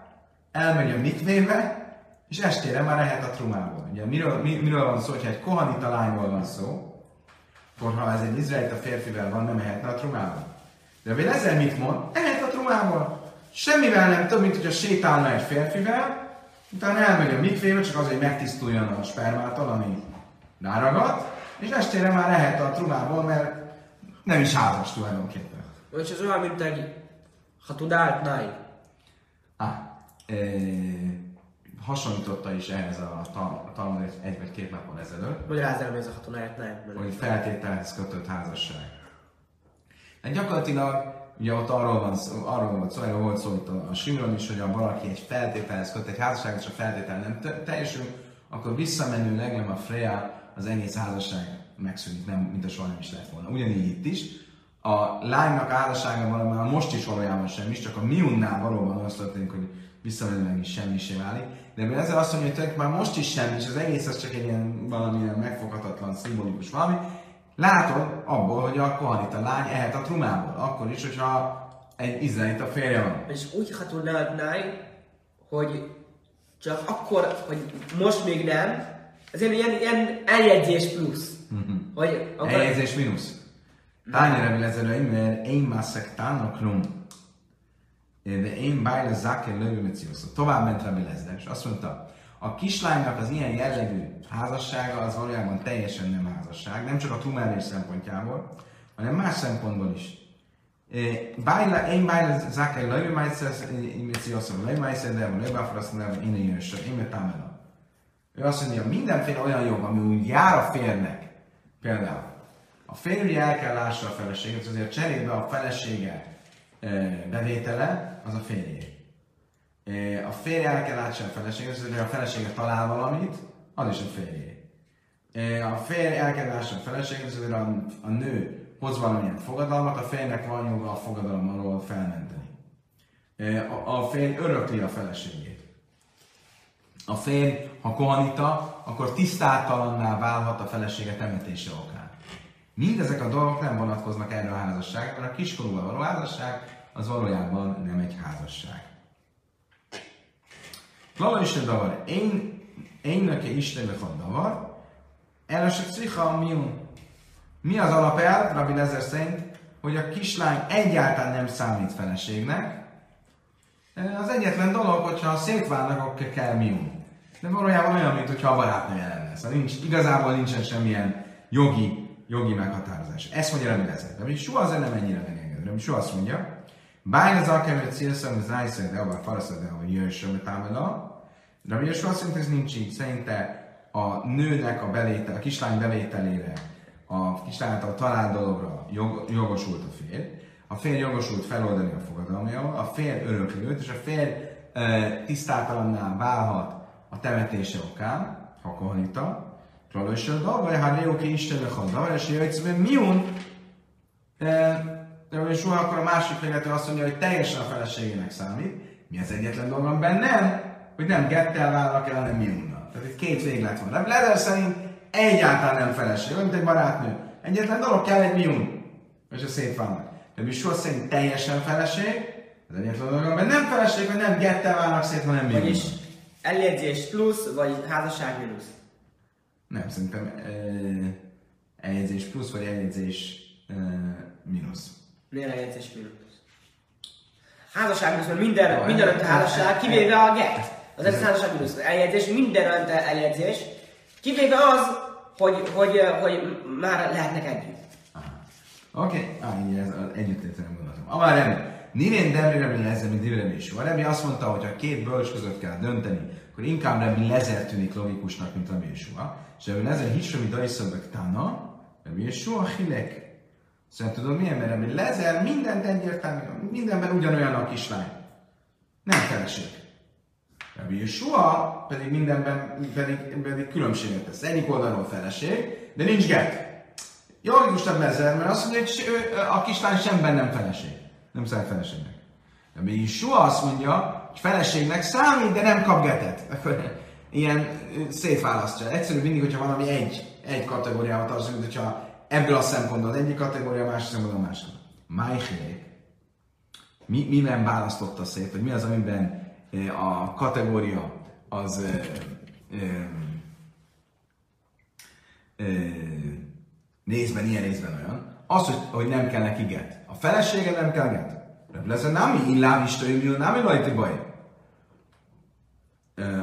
elmegy a mitvébe, és estére már lehet a trumából. Ugye miről, mi, miről van szó, hogyha egy kohanita lányról van szó, akkor ha ez egy izraelita férfivel van, nem ehetne a trumából. De a ezzel mit mond? Ehet a trumából. Semmivel nem több, mint hogyha sétálna egy férfivel, utána elmegy a mitvébe, csak azért, hogy megtisztuljon a spermától, ami ráragadt, és estére már lehet a trumából, mert nem is házas tulajdonképpen. És ez olyan, mint egy hatudált náj. Ah, e, hasonlította is ehhez a, Talmud egy, egy vagy két napon ezelőtt. Magyarázz el, ez a hatonáját nem. Hogy feltételhez kötött házasság. Hát gyakorlatilag ugye ott arról van szó, arról volt szó, arról volt szó itt a, a Simron is, hogy ha valaki egy feltételhez köt egy házasságot, és a feltétel nem teljesül, akkor visszamenőleg a Freya az egész házasság megszűnik, nem, mint a soha nem is lett volna. Ugyanígy itt is, a lánynak házassága valóban most is valójában semmi, csak a miunnál valóban azt történik, hogy visszamenőleg is semmi sem válik. De ezzel azt mondja, hogy már most is semmi, és az egész az csak egy ilyen valamilyen megfoghatatlan, szimbolikus valami. Látod abból, hogy a kohanita lány ehet a trumából, akkor is, hogyha egy izraelita férje van. És úgy hatulnálnál, hogy csak akkor, hogy most még nem, ez ilyen, ilyen, ilyen eljegyzés plusz. Vagy akkor... Eljegyzés mínusz. Tányi Rabbi Lezer mert én mászek tánok rum. De én bájle záke lövő Tovább ment Rabbi Lezer, és azt mondta, a kislánynak az ilyen jellegű házassága az valójában teljesen nem házasság, nem csak a tumelés szempontjából, hanem más szempontból is. Bájla, én bájla záke lövő mecioszó, lövő mecioszó, de van lövő afrasztó, de van én jöjjön, én metámela. Ő azt mondja, mindenféle olyan jog, ami úgy jár a férnek, például a férj el kell lássa a feleséget, azért cserébe a felesége bevétele az a férjé. A férj el kell lássa a feleséget, azért a felesége talál valamit, az is a férjé. A férj el kell lássa a feleséget, azért a, a nő hoz valamilyen fogadalmat, a férjnek van joga a fogadalom alól felmenteni. A, a férj örökli a feleségét. A férj, ha kohanita, akkor tisztátalanná válhat a felesége temetése okán. Mindezek a dolgok nem vonatkoznak erre a házasságra, mert a kiskorúval való házasság az valójában nem egy házasság. Lala is davar, én, én neki Istenbe van davar, elesek cicha miun. Mi az alapel, Rabbi Lezer szerint, hogy a kislány egyáltalán nem számít feleségnek. Az egyetlen dolog, hogyha szétválnak, akkor kell miun. De valójában olyan, mintha a barátnője lenne. Szóval nincs, igazából nincsen semmilyen jogi jogi meghatározás. Ezt mondja Rabbi Lezer. Rabbi soha azért nem ennyire megenged. Rabbi soha azt mondja, Bájn az alkemet célszem, az rájszeg, de abban faraszad, de hogy jöjjön sem támadna. Rabbi soha szerint ez nincs így. Szerinte a nőnek a belétel, a kislány bevételére, a kislány által talált dologra jog, jogosult a férj. A férj jogosult feloldani a fogadalmával, a férj örökli őt, és a férj e, tisztátalanná válhat a temetése okán, ha kohanita, Pralósra dalva, ha Réoké Istennek a dalva, és jöjjtsz, miun, de hogy soha akkor a másik félrető azt mondja, hogy teljesen a feleségének számít. Mi az egyetlen dolgom benne? Hogy nem gettel válnak el, hanem miunnal. Tehát itt két véglet van. Lezer szerint egyáltalán nem feleség, mint egy barátnő. Egyetlen dolog kell egy miun, és a szétválnak. De mi soha szerint teljesen feleség, az egyetlen dolog, mert nem feleség, hogy nem gettel válnak szét, hanem miunnal. Vagyis eljegyzés plusz, vagy házasság mínusz. Nem, szerintem uh, eljegyzés plusz, vagy eljegyzés uh, mínusz. Eljegyzés mínusz? Házasság mert minden, Jó, minden önt házasság, kivéve a get. Az egész házasság mínusz. Eljegyzés, minden önt eljegyzés, kivéve az, hogy, hogy, hogy már lehetnek együtt. Oké, okay. ah, így ez együtt értelem gondolatom. Amár Remi, Nirén Demri Remi ezzel, mint Remi is. A Remi azt mondta, hogy ha két bölcs között kell dönteni, akkor inkább Remi Lezer tűnik logikusnak, mint Remi Yeshua. És Remi Lezer Hisrami Daiszabek Tana, Remi Yeshua Hilek. Szóval tudod milyen, mert Remi Lezer mindent egyértelmű, mindenben ugyanolyan a kislány. Nem feleség. Rabbi Yeshua pedig mindenben pedig, pedig különbséget tesz. Egyik oldalról feleség, de nincs get. Logikusnak lezer, mert azt mondja, hogy a kislány semben nem feleség. Nem számít feleségnek. Még Yeshua azt mondja, hogy feleségnek számít, de nem kap getet. Akkor ilyen szétválasztja. Egyszerű mindig, hogyha valami egy, egy kategóriával tartozik, hogyha ebből a szempontból az egyik kategória, a másik szempontból a másik. Májhélék. Mi, miben választotta szét, hogy mi az, amiben a kategória az ö, ö, ö, részben ilyen, részben olyan. Az, hogy, hogy nem kell neki get. A felesége nem kell get. Lesz a nami, illám istőjű, nami lajti baj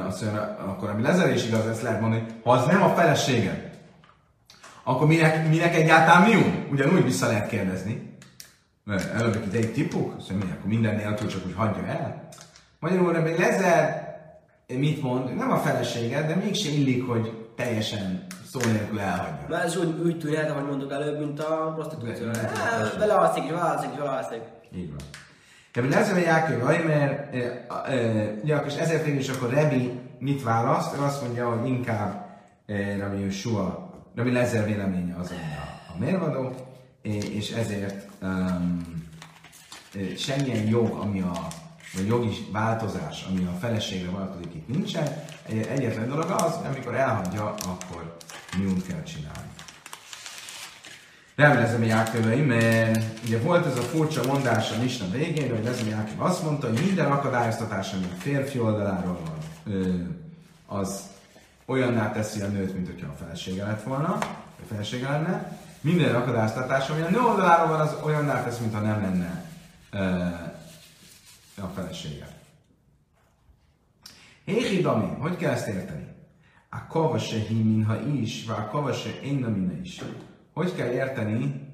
azt mondja, akkor ami lezelés igaz, ezt lehet mondani, ha az nem a felesége, akkor minek, minek egyáltalán miun? Ugyanúgy vissza lehet kérdezni. Mert előbb egy tipuk, azt mondja, akkor minden nélkül csak úgy hagyja el. Magyarul ebben lezer mit mond, nem a felesége, de mégse illik, hogy teljesen szó nélkül elhagyja. Mert ez úgy, úgy tűnhet, ahogy mondtuk előbb, mint a prostitúció. Belealszik, belealszik, belealszik. Így van. Rabbi Lezer Jákov Ajmer, ugye, és ezért végül is akkor Rebi mit választ? Ő azt mondja, hogy inkább Rabbi Yeshua, Rabbi Lezer véleménye az, a, a mérvadó, és ezért um, semmilyen jog, ami a vagy jogi változás, ami a feleségre vonatkozik, itt nincsen. Egyetlen dolog az, amikor elhagyja, akkor mi kell csinálni. Remélezem Jákövei, mert ugye volt ez a furcsa mondás a Misna végén, hogy Lezem Jáköv azt mondta, hogy minden akadályoztatás, ami a férfi oldaláról van, az olyanná teszi a nőt, mint hogyha a felesége lett volna. felesége lenne, minden akadályoztatás, ami a nő oldaláról van, az olyanná tesz, mintha nem lenne uh, a felesége. Héhi Dami, hogy kell ezt érteni? A kava se minha is, vagy a kava se minna is. Hogy kell érteni?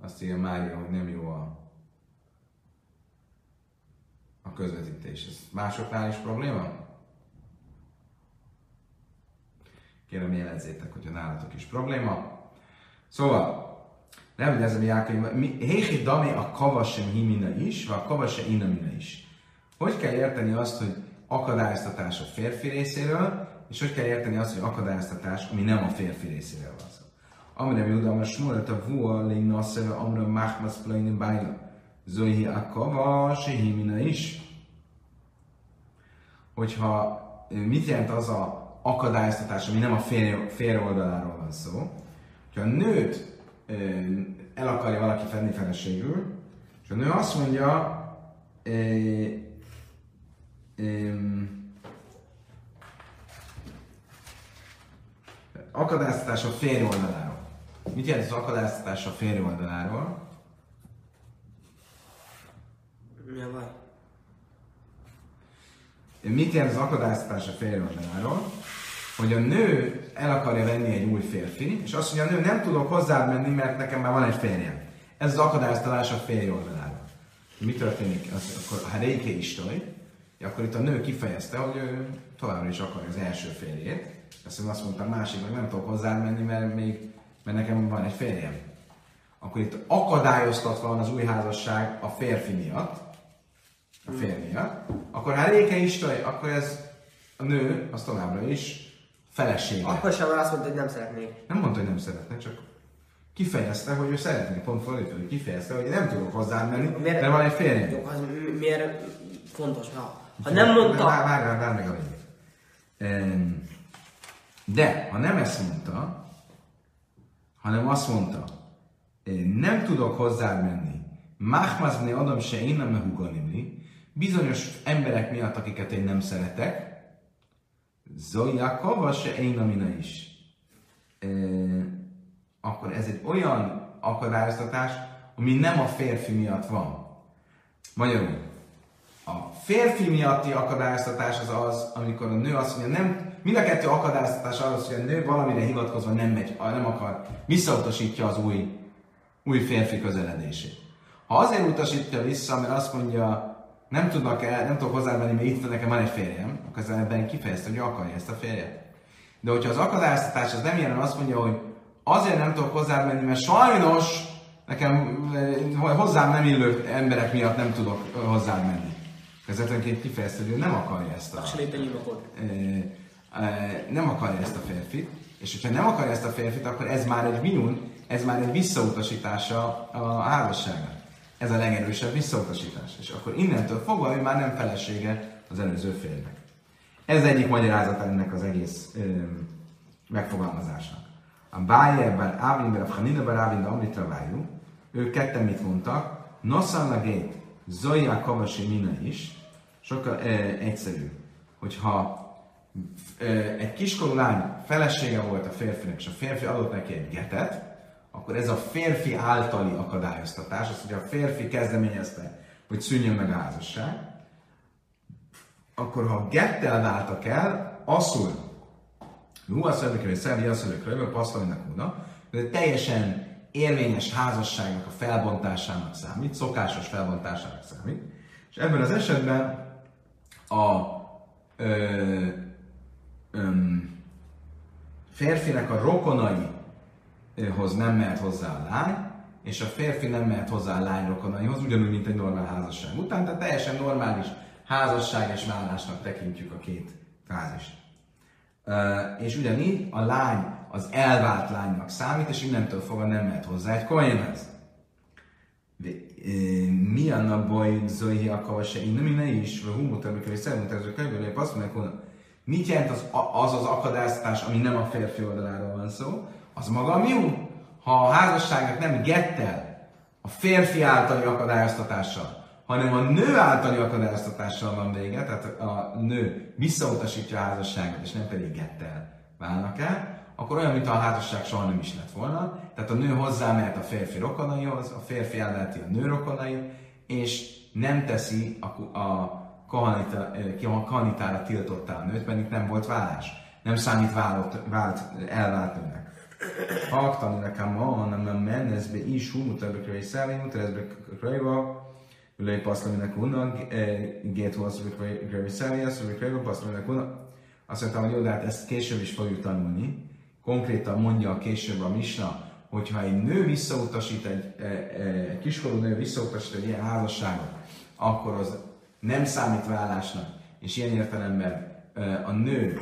Azt írja Mária, hogy nem jó a, a közvetítés. Ez másoknál is probléma? Kérem jelezzétek, hogyha nálatok is probléma. Szóval, nem hogy ez a Jákai, Héhi Dami a kavasem himina is, vagy a kavasem inamina is. Hogy kell érteni azt, hogy akadályoztatás a férfi részéről, és hogy kell érteni azt, hogy akadályoztatás, ami nem a férfi részéről van szó. Amire mi oda, mert a vua lény nasszeve, amra machmas pleini bájla. Zohi a kava, himina is. Hogyha mit jelent az a akadályoztatás, ami nem a férj, férj oldaláról van szó. Ha a nőt el akarja valaki fenni feleségül, és a nő azt mondja, akadályoztatás a férj oldaláról. Mit jelent az akadályoztatás a férj oldaláról? Mi a? Mit jelent az akadályoztatás a férj oldaláról? Hogy a nő el akarja venni egy új férfi, és azt mondja, a nő nem tudok hozzád menni, mert nekem már van egy férjem. Ez az akadályoztatás a férj oldaláról. Mi történik? Az, akkor ha réke is toj, akkor itt a nő kifejezte, hogy ő továbbra is akarja az első férjét. Azt azt mondta, másik meg nem tudok hozzád menni, mert még mert nekem van egy férjem. Akkor itt akadályoztatva van az új házasság a férfi miatt, a férj miatt, akkor ha réke is akkor ez a nő, az továbbra is felesége. Akkor sem azt mondta, hogy nem szeretnék. Nem mondta, hogy nem szeretne, csak kifejezte, hogy ő szeretné, pont fordítva, hogy kifejezte, hogy nem tudok hozzád menni, miért, mert van egy férjem. Jó, az miért fontos? Ha, ha nem mondta... Várj, várj, várj meg a végét. De, ha nem ezt mondta, hanem azt mondta, nem tudok hozzád menni, Mahmazne adom se én nem bizonyos emberek miatt, akiket én nem szeretek, Zojakova se én amina is. E, akkor ez egy olyan akadályoztatás, ami nem a férfi miatt van. Magyarul, a férfi miatti akadályoztatás az az, amikor a nő azt mondja, nem, mind a kettő akadályoztatás az, hogy a nő valamire hivatkozva nem megy, nem akar, visszautasítja az új, új férfi közeledését. Ha azért utasítja vissza, mert azt mondja, nem tudnak el, nem tudok hozzámenni, mert itt nekem van egy férjem, akkor ebben kifejezte, hogy akarja ezt a férjet. De hogyha az akadályoztatás az nem ilyen, azt mondja, hogy azért nem tudok hozzád menni, mert sajnos nekem eh, hozzám nem illő emberek miatt nem tudok eh, hozzád menni. Kezdetenként kifejezte, hogy ő nem akarja ezt a... E, nem akarja ezt a férfit, és hogyha nem akarja ezt a férfit, akkor ez már egy minun, ez már egy visszautasítása a házasságnak. Ez a legerősebb visszautasítás. És akkor innentől fogva ő már nem felesége az előző férjnek. Ez egyik magyarázat ennek az egész ö, megfogalmazásnak. A Bájer bár Ávin bár Hanina bár Ávin Amritra vájú, ők ketten mit mondtak? Nosan la gét, Zoya Kavasi Mina is, sokkal ö, egyszerű, hogyha ö, egy kiskorú lány felesége volt a férfinek, és a férfi adott neki egy getet, akkor ez a férfi általi akadályoztatás, az, hogy a férfi kezdeményezte, hogy szűnjön meg a házasság, akkor ha gettel váltak el, asszul, hú, mondjuk, hogy szervi mondjuk, hogy passzolnak oda, de teljesen érvényes házasságnak a felbontásának számít, szokásos felbontásának számít, és ebben az esetben a ö, ö, férfinek a rokonai hoz nem mehet hozzá a lány, és a férfi nem mehet hozzá a lány rokonaihoz, ugyanúgy, mint egy normál házasság után, tehát teljesen normális házasság és vállásnak tekintjük a két fázist. és ugyanígy a lány az elvált lánynak számít, és innentől fogva nem mehet hozzá egy kohénhez. Mi a baj, Zohi Akavase, innen ne is, vagy humut, amikor egy szermutatásra könyvölők azt mondják, hogy mit jelent az, az az akadályoztatás, ami nem a férfi oldaláról van szó, az maga a. Ha a házasságnak nem gettel, a férfi általi akadályoztatással, hanem a nő általi akadályoztatással van vége, tehát a nő visszautasítja a házasságot, és nem pedig gettel válnak el, akkor olyan, mintha a házasság soha nem is lett volna. Tehát a nő hozzámehet a férfi rokonaihoz, a férfi elleti a nő rokonait, és nem teszi a, a kahanita, a kahanitára tiltottá a nőt, mert itt nem volt vállás. Nem számít vált, vált elvált nőnek. Haktani nekem ma, nem menez be is mutatbe és szállni, mutatbe krajva, Lei paszlaminek unna, gét hozzá, szállni, azt mondja, krajva, paszlaminek unna. Azt mondtam, hogy jó, de hát ezt később is fogjuk tanulni. Konkrétan mondja később a Misna, hogyha egy nő visszautasít, egy, egy kiskorú nő visszautasít egy ilyen házasságot, akkor az nem számít vállásnak, és ilyen értelemben a nő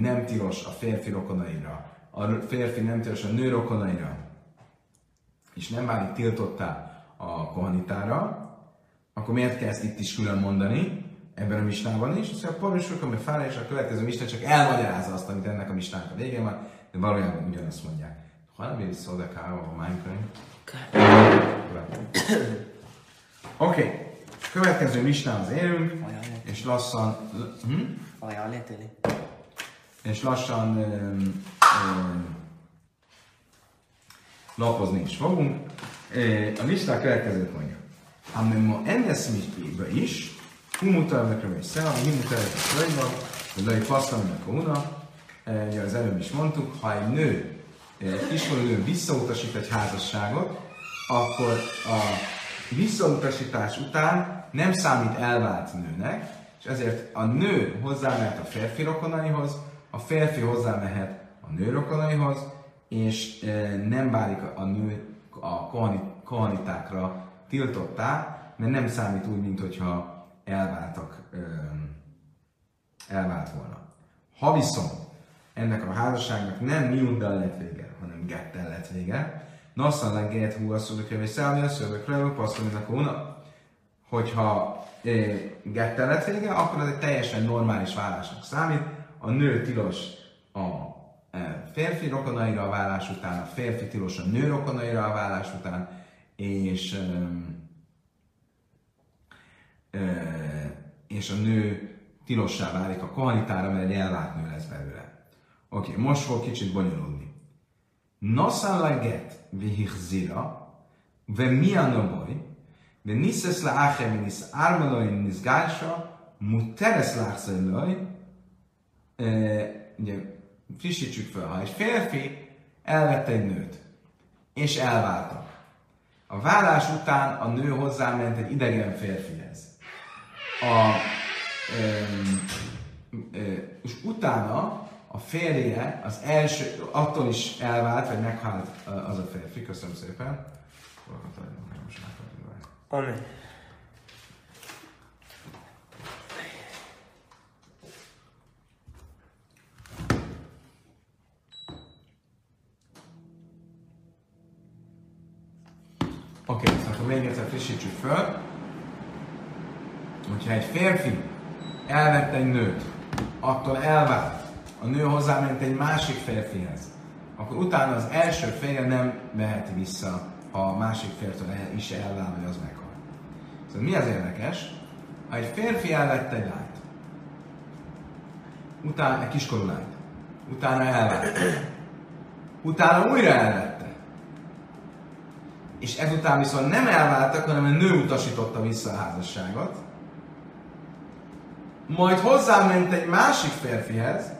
nem tilos a férfi rokonaira, a férfi nem tilos a nő rokonaira, és nem válik tiltottá a kohanitára, akkor miért kell ezt itt is külön mondani, ebben a mistában is, azt mondja, a Paulus ami fára, és a következő mista csak elmagyarázza azt, amit ennek a mistának a végén van, de valójában ugyanazt mondják. Ha nem ér szó, de a Minecraft. Oké, okay. következő mistához érünk, és lassan... Hm? És lassan um, lapozni is fogunk. A listá következőt mondja. Amely ma ennek is, Humutalmekre vagy szem, ami humutalmekre könyvban, hogy lai passzalnak a una, ugye az előbb is mondtuk, ha egy nő, egy kiskorú visszautasít egy házasságot, akkor a visszautasítás után nem számít elvált nőnek, és ezért a nő hozzámehet a férfi rokonaihoz, a férfi hozzámehet a nő rokonaihoz, és nem válik a nő a kohanitákra tiltottá, mert nem számít úgy, mint hogyha elváltak, elvált volna. Ha viszont ennek a házasságnak nem miuddal lett vége, hanem gettel lett vége, Nasszan legget hú a szövőkönyv és szállni a szövőkönyv, passzolnak una. Hogyha gettel lett vége, akkor ez egy teljesen normális vállásnak számít. A nő tilos a férfi rokonaira a vállás után, a férfi tilos a nő rokonaira a vállás után, és és a nő tilossá válik a kohanitára, mert egy elvált nő lesz belőle. Oké, okay, most fog kicsit bonyolulni. Nosan leget vihzira, ve mi a noboly, ve niszesz le áche, ve nisz ármaloj, nisz gálsa, muteres láxajloj, ugye, frissítsük fel, ha egy férfi elvette egy nőt, és elváltak. A vállás után a nő hozzáment egy idegen férfihez a, ö, ö, és utána a férje az első, attól is elvált, vagy meghalt az a férfi. Köszönöm szépen. Amen. Oké, okay, szóval még egyszer frissítsük föl hogyha egy férfi elvette egy nőt, attól elvált, a nő hozzáment egy másik férfihez, akkor utána az első férje nem veheti vissza, ha a másik fértől is elvál, hogy az meghal. Szóval mi az érdekes? Ha egy férfi elvette egy lányt, utána egy kiskorú lányt, utána elvált, utána újra elvette, és ezután viszont nem elváltak, hanem a nő utasította vissza a házasságot, majd hozzáment egy másik férfihez,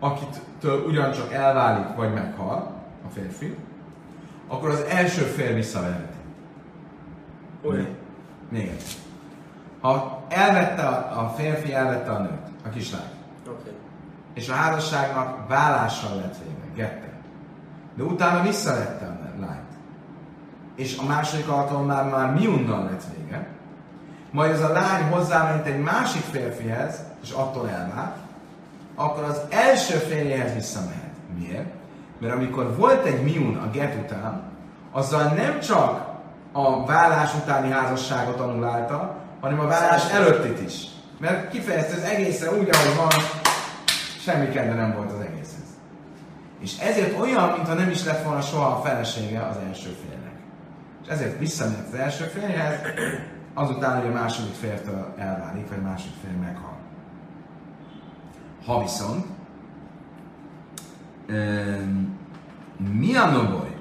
akitől ugyancsak elválik, vagy meghal a férfi, akkor az első fél visszaveheti. Olyan. Még egy. Ha elvette a, a férfi, elvette a nőt, a kislány. Okay. És a házasságnak vállással lett vége, gette. De utána visszavette. És a második alkalommal már miunnal lett vége majd ez a lány hozzáment egy másik férfihez, és attól elvált, akkor az első férjehez visszamehet. Miért? Mert amikor volt egy miun a get után, azzal nem csak a vállás utáni házasságot annulálta, hanem a vállás előttit is. Mert kifejezte az egészen úgy, ahogy van, semmi kedve nem volt az egészhez. És ezért olyan, mintha nem is lett volna soha a felesége az első félnek. És ezért visszamehet az első férjhez, azután, hogy a második fértől elválik, vagy a második fél meghal. Ha viszont mi a noboly?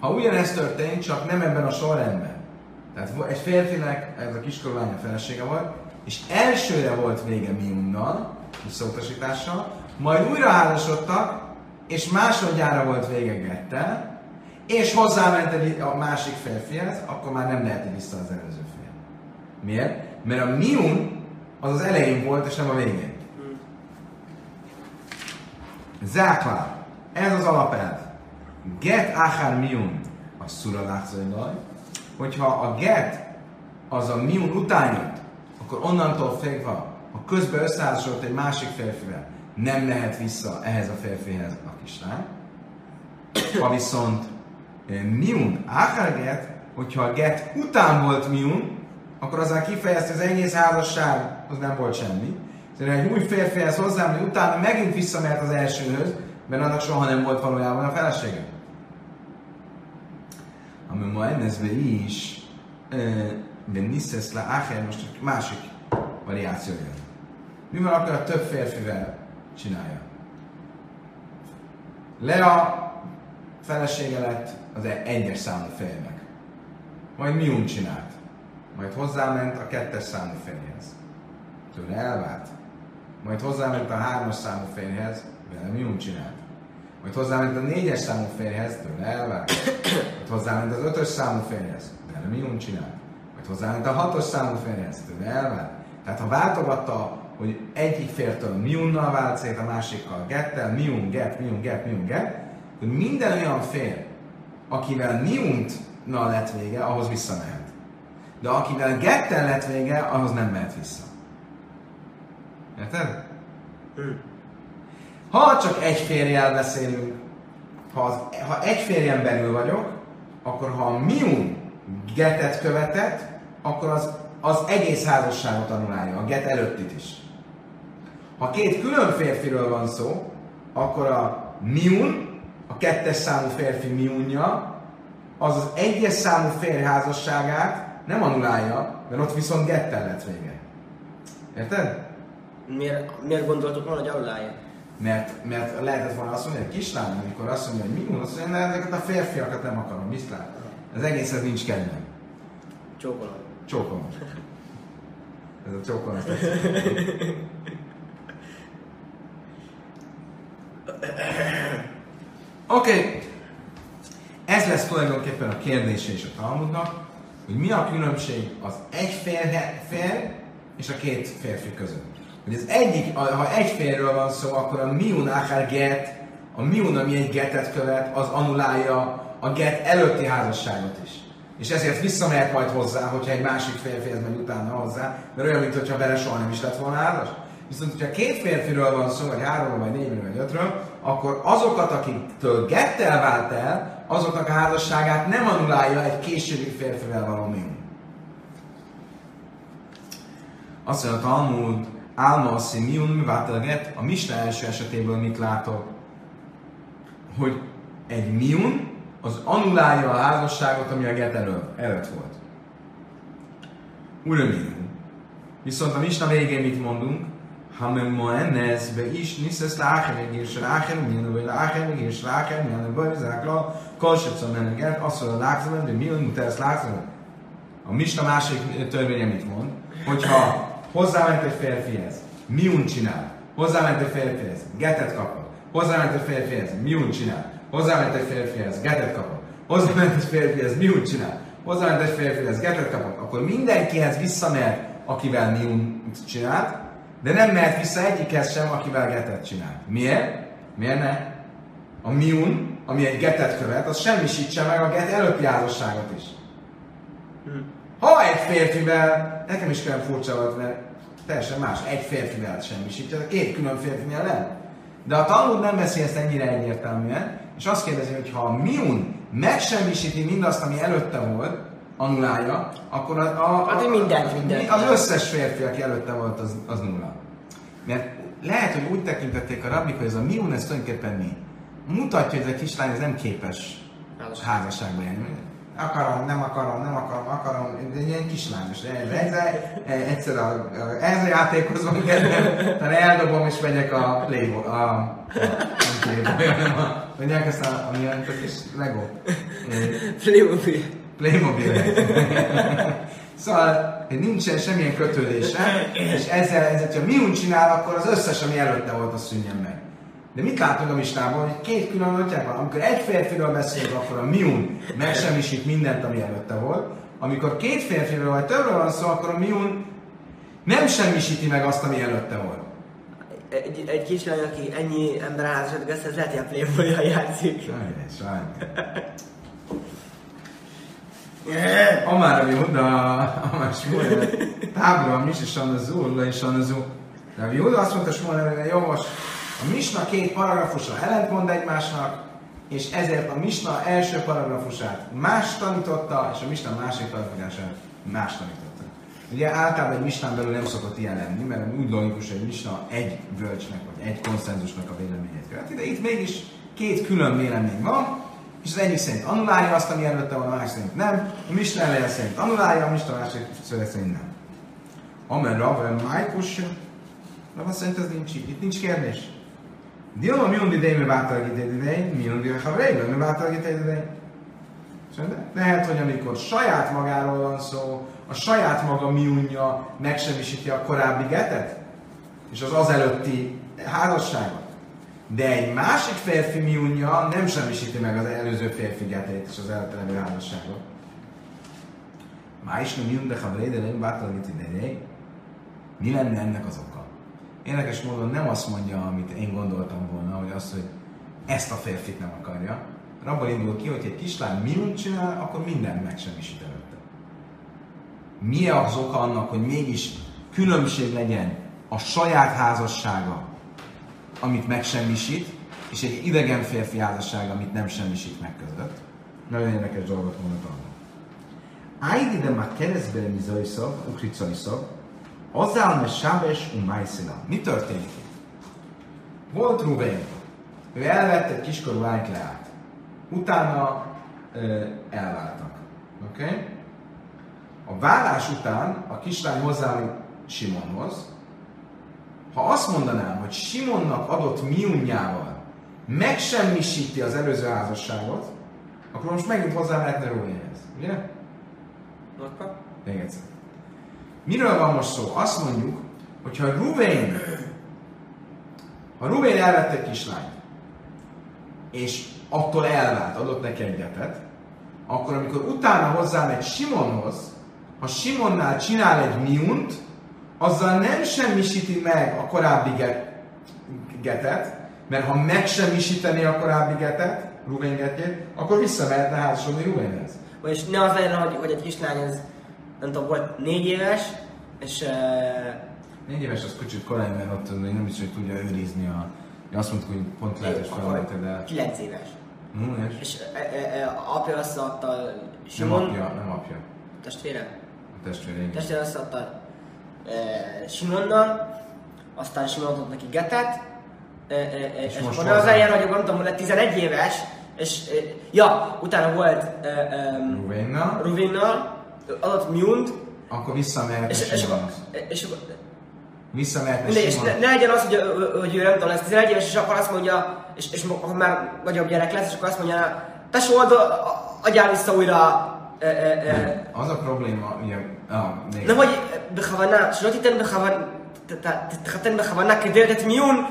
Ha ugyanezt történt, csak nem ebben a sorrendben. Tehát egy férfinek, ez a kiskorú lánya felesége volt, és elsőre volt vége miunnal, visszautasítással, majd újra házasodtak, és másodjára volt vége gettel, és hozzáment a másik férfihez, akkor már nem leheti vissza az előző fél. Miért? Mert a miun az az elején volt, és nem a végén. Záklá. Ez az alapelv. Get achar miun a szuralákszolaj. Hogyha a get az a miun után jött, akkor onnantól félve, ha közben összeházasodott egy másik férfivel, nem lehet vissza ehhez a férfihez a kislány. Ha viszont miun achar get, hogyha a get után volt miun, akkor azzal kifejezte, az egész házasság az nem volt semmi. Szóval egy új férfihez hozzám, utána megint visszamert az elsőhöz, mert annak soha nem volt valójában a felesége. Ami ma ennezve is, de Niszesz le Áher most egy másik variáció jön. Mi van akkor a több férfivel csinálja? Lea felesége lett az egyes számú férjnek. Majd Miun csinált. Majd hozzáment a kettes számú férjhez. Tőle elvált. Majd hozzáment a hármas számú férjhez, vele Miun csinált. Majd hozzáment a négyes számú férjhez, tőle elvált. Majd hozzáment az ötös számú férjhez, vele Miun csinált. Majd hozzáment a hatos számú férjhez, tőle elvált. Tehát ha váltogatta, hogy egyik fértől miunnal vált szét, a másikkal gettel, miun, get, miun, get, miun, get, hogy minden olyan fér, akivel miuntnal lett vége, ahhoz visszamehet. De akivel gettel lett vége, ahhoz nem mehet vissza. Érted? Ha csak egy férjel beszélünk, ha, az, ha egy férjen belül vagyok, akkor ha a miun getet követett, akkor az, az egész házasságot annulálja, a get előttit is. Ha két külön férfiről van szó, akkor a miun, a kettes számú férfi miunja, az az egyes számú férj házasságát nem annulálja, mert ott viszont gettel lett vége. Érted? Miért, miért gondoltuk volna, hogy annulálja? Mert, mert lehetett volna azt mondani, hogy kislány, amikor azt mondja, hogy mi azt mondja, ezeket a férfiakat nem akarom, mit lát? Az egészet nincs kedvem. Csókolom. Csókolom. Ez a csókolom. Oké. Okay. Ez lesz tulajdonképpen a kérdése is a Talmudnak, hogy mi a különbség az egy fér és a két férfi között. Hogy az egyik, ha egy férről van szó, akkor a miun akár get, a miun, ami egy getet követ, az anulálja a get előtti házasságot is. És ezért visszamehet majd hozzá, hogyha egy másik férfi ez megy utána hozzá, mert olyan, mintha vele soha nem is lett volna házas. Viszont, hogyha két férfiről van szó, vagy háromról, vagy négyről, vagy ötről, akkor azokat, akiktől gettel vált el, azoknak a házasságát nem anulálja egy későbbi férfivel való miun. Azt mondja a Talmud, Álma a miun mi get, a Mista első esetéből mit látok? Hogy egy miun az anulálja a házasságot, ami a get elő, előtt volt. Uraminu. Viszont a Misna végén mit mondunk? הממואנס ואיש ניסס לאחר מגיר של האחר מינו ולאחר מגיר של האחר מינו בואי זה הכלל כל שצומן הגט אסור להחזמן ומינו מותרס להחזמן a Misna másik törvénye mit mond? Hogyha hozzáment egy férfihez, miun csinál, hozzáment egy férfihez, getet kapott, hozzáment egy férfihez, miun csinál, hozzáment egy férfihez, getet kapott, hozzáment egy férfihez, miun csinál, hozzáment egy férfihez, getet kapott, akkor mindenkihez visszamehet, akivel miun csinált, de nem mehet vissza egyikhez sem, akivel getet csinál. Miért? Miért ne? A miun, ami egy getet követ, az semmisítse meg a get előtti házasságot is. Ha egy férfivel, nekem is olyan furcsa volt, mert teljesen más, egy férfivel semmisítja, a két külön férfinél nem. De a tanul nem veszi ezt ennyire egyértelműen, és azt kérdezi, hogy ha a miun megsemmisíti mindazt, ami előtte volt, annulálja, akkor a, a, a, a, mindent, mindent. az összes férfi, aki előtte volt, az, az nulla. Mert lehet, hogy úgy tekintették a rabbik, hogy ez a miun, ez tulajdonképpen mi? Mutatja, hogy ez a kislány ez nem képes házasságba élni. akarom, nem akarom, nem akarom, akarom, de ilyen kislányos. Egyszer, egyszer a, a, ez a játékhoz van kedvem, talán eldobom és megyek a Playboy, a, a, nem Playboy, hanem a, mondják ezt a, a milyen csak is Lego. Playmobil. Playmobil. Szóval nincsen semmilyen kötődése, és ezzel, ezzel, ha miun csinál, akkor az összes, ami előtte volt, az szűnjen meg. De mit látunk a mistában, hogy két külön atyák van. Amikor egy férfiről beszélünk, akkor a miun megsemmisít mindent, ami előtte volt. Amikor két férfiről vagy többről van szó, akkor a miun nem semmisíti meg azt, ami előtte volt. Egy, egy kislány, aki ennyi ember házasodik, ez lehet, hogy a playboy játszik. Sajnos, sajnos. Amár Yehuda, Amár Shmuel, tábla, a Misi Sanazul, Le Sanazul. De a Yehuda azt mondta Shmuel, hogy jó, most a Misna két paragrafusra ellentmond egymásnak, és ezért a Misna első paragrafusát más tanította, és a Misna másik paragrafusát más tanította. Ugye általában egy Misnán belül nem szokott ilyen lenni, mert úgy logikus, hogy Misna egy völcsnek, vagy egy konszenzusnak a véleményét követi, de itt mégis két külön vélemény van, és az egyik szerint annulálja azt, ami előtte van, a másik szerint nem. A Misna eleje szerint annulálja, a Misna másik szerint nem. Amen Rav, Májkus, Rav szerint ez nincs így. Itt nincs kérdés. Dilma mi undi dei mi vátalagít idej, mi undi a havreiben mi vátalagít idej. Lehet, hogy amikor saját magáról van szó, a saját maga miunja megsemmisíti a korábbi getet, és az az előtti házasságot. De egy másik férfi miunja nem semmisíti meg az előző férfi getét és az előtte levő házasságot. Má is nem miun de havreiben nem vátalagít idej. Mi lenne ennek az oka? Érdekes módon nem azt mondja, amit én gondoltam volna, hogy azt, hogy ezt a férfit nem akarja. Abban indul ki, hogy egy kislány minut csinál, akkor mindent megsemmisít előtte. Mi az oka annak, hogy mégis különbség legyen a saját házassága, amit megsemmisít, és egy idegen férfi házassága, amit nem semmisít meg között. Nagyon érdekes dolgot mondott arra. Ájdi de már keresztbe mi zajszab, ukricajszab, Azzal me Sábes un Májszina. Mi történik Volt Ruben. Ő elvett egy kiskorú lányt leállt. Utána ö, elváltak. Oké? Okay? A vállás után a kislány hozzááll Simonhoz. Ha azt mondanám, hogy Simonnak adott miunjával megsemmisíti az előző házasságot, akkor most megint hozzá lehetne Rubenhez. Ugye? Akkor? Még egyszer. Miről van most szó? Azt mondjuk, hogy ha Ruvén, ha Ruvén elvette egy kislányt, és attól elvált, adott neki egyetet, akkor amikor utána hozzámegy Simonhoz, ha Simonnál csinál egy miunt, azzal nem semmisíti meg a korábbi getet, mert ha megsemmisíteni a korábbi getet, Ruvén getjét, akkor visszamehetne házasodni Ruvénhez. Vagyis ne az legyen, hogy, hogy egy kislány ez nem tudom, volt négy éves, és... Uh, négy éves az kicsit korai, mert ott nem is, hogy tudja őrizni a... Azt mondtuk, hogy pont lehet, hogy feladatot, de... Kilenc éves. Mm, és? és e, e, e, apja összeadta Simon... Nem apja, nem apja. Testvére? A testvére, igen. Testvére összeadta e, Simonnal, aztán Simon adott neki Getet, e, e, és, és most az eljár, hogy nem tudom, lett 11 éves, és e, ja, utána volt e, e, Ruvénnal, Ruvénnal adott Munt, akkor visszamehet és, és, és akkor, visszamehet Mindegy, és ne, ne, legyen az, hogy, hogy ő nem tudom, lesz 11 éves, és akkor azt mondja, és, és ha már nagyobb gyerek lesz, és akkor azt mondja, tesó, adjál vissza újra Az a probléma, ugye, ah, még... Nem, hogy בכוונה, שלא תיתן בכוונה, תתחתן בכוונה כדי לתת מיון,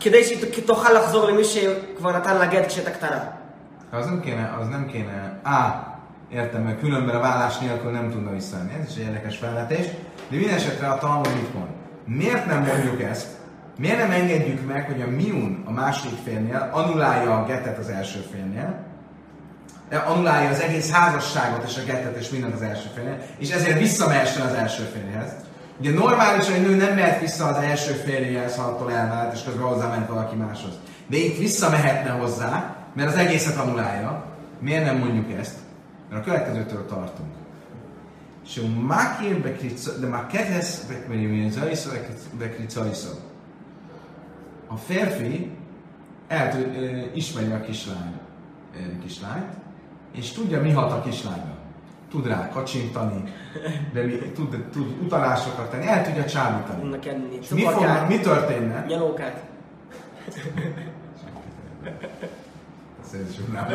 כדי שתוכל לחזור למי שכבר נתן לה גט כשהייתה קטנה. Az nem kéne, az nem kéne, á, Értem, mert különben a vállás nélkül nem tudna visszajönni. Ez is egy érdekes felvetés. De minden esetre a Talmud mit mond? Miért nem mondjuk ezt? Miért nem engedjük meg, hogy a miun a második félnél annulálja a getet az első félnél, annulálja az egész házasságot és a getet és mindent az első félnél, és ezért visszamehessen az első félhez. Ugye normális, hogy egy nő nem mehet vissza az első férjéhez, ha attól elvált, és közben hozzáment valaki máshoz. De itt visszamehetne hozzá, mert az egészet annulálja. Miért nem mondjuk ezt? Mert a következőtől tartunk. És mákén de már kezdesz bekricajszó. A férfi el tud, ismeri a kislány, kislányt, és tudja, mi hat a kislányra. Tud rá kacsintani, de mi, tud, tud utalásokat tenni, el tudja csábítani. Mi, fog, mi történne? Nyalókát. Szerintem.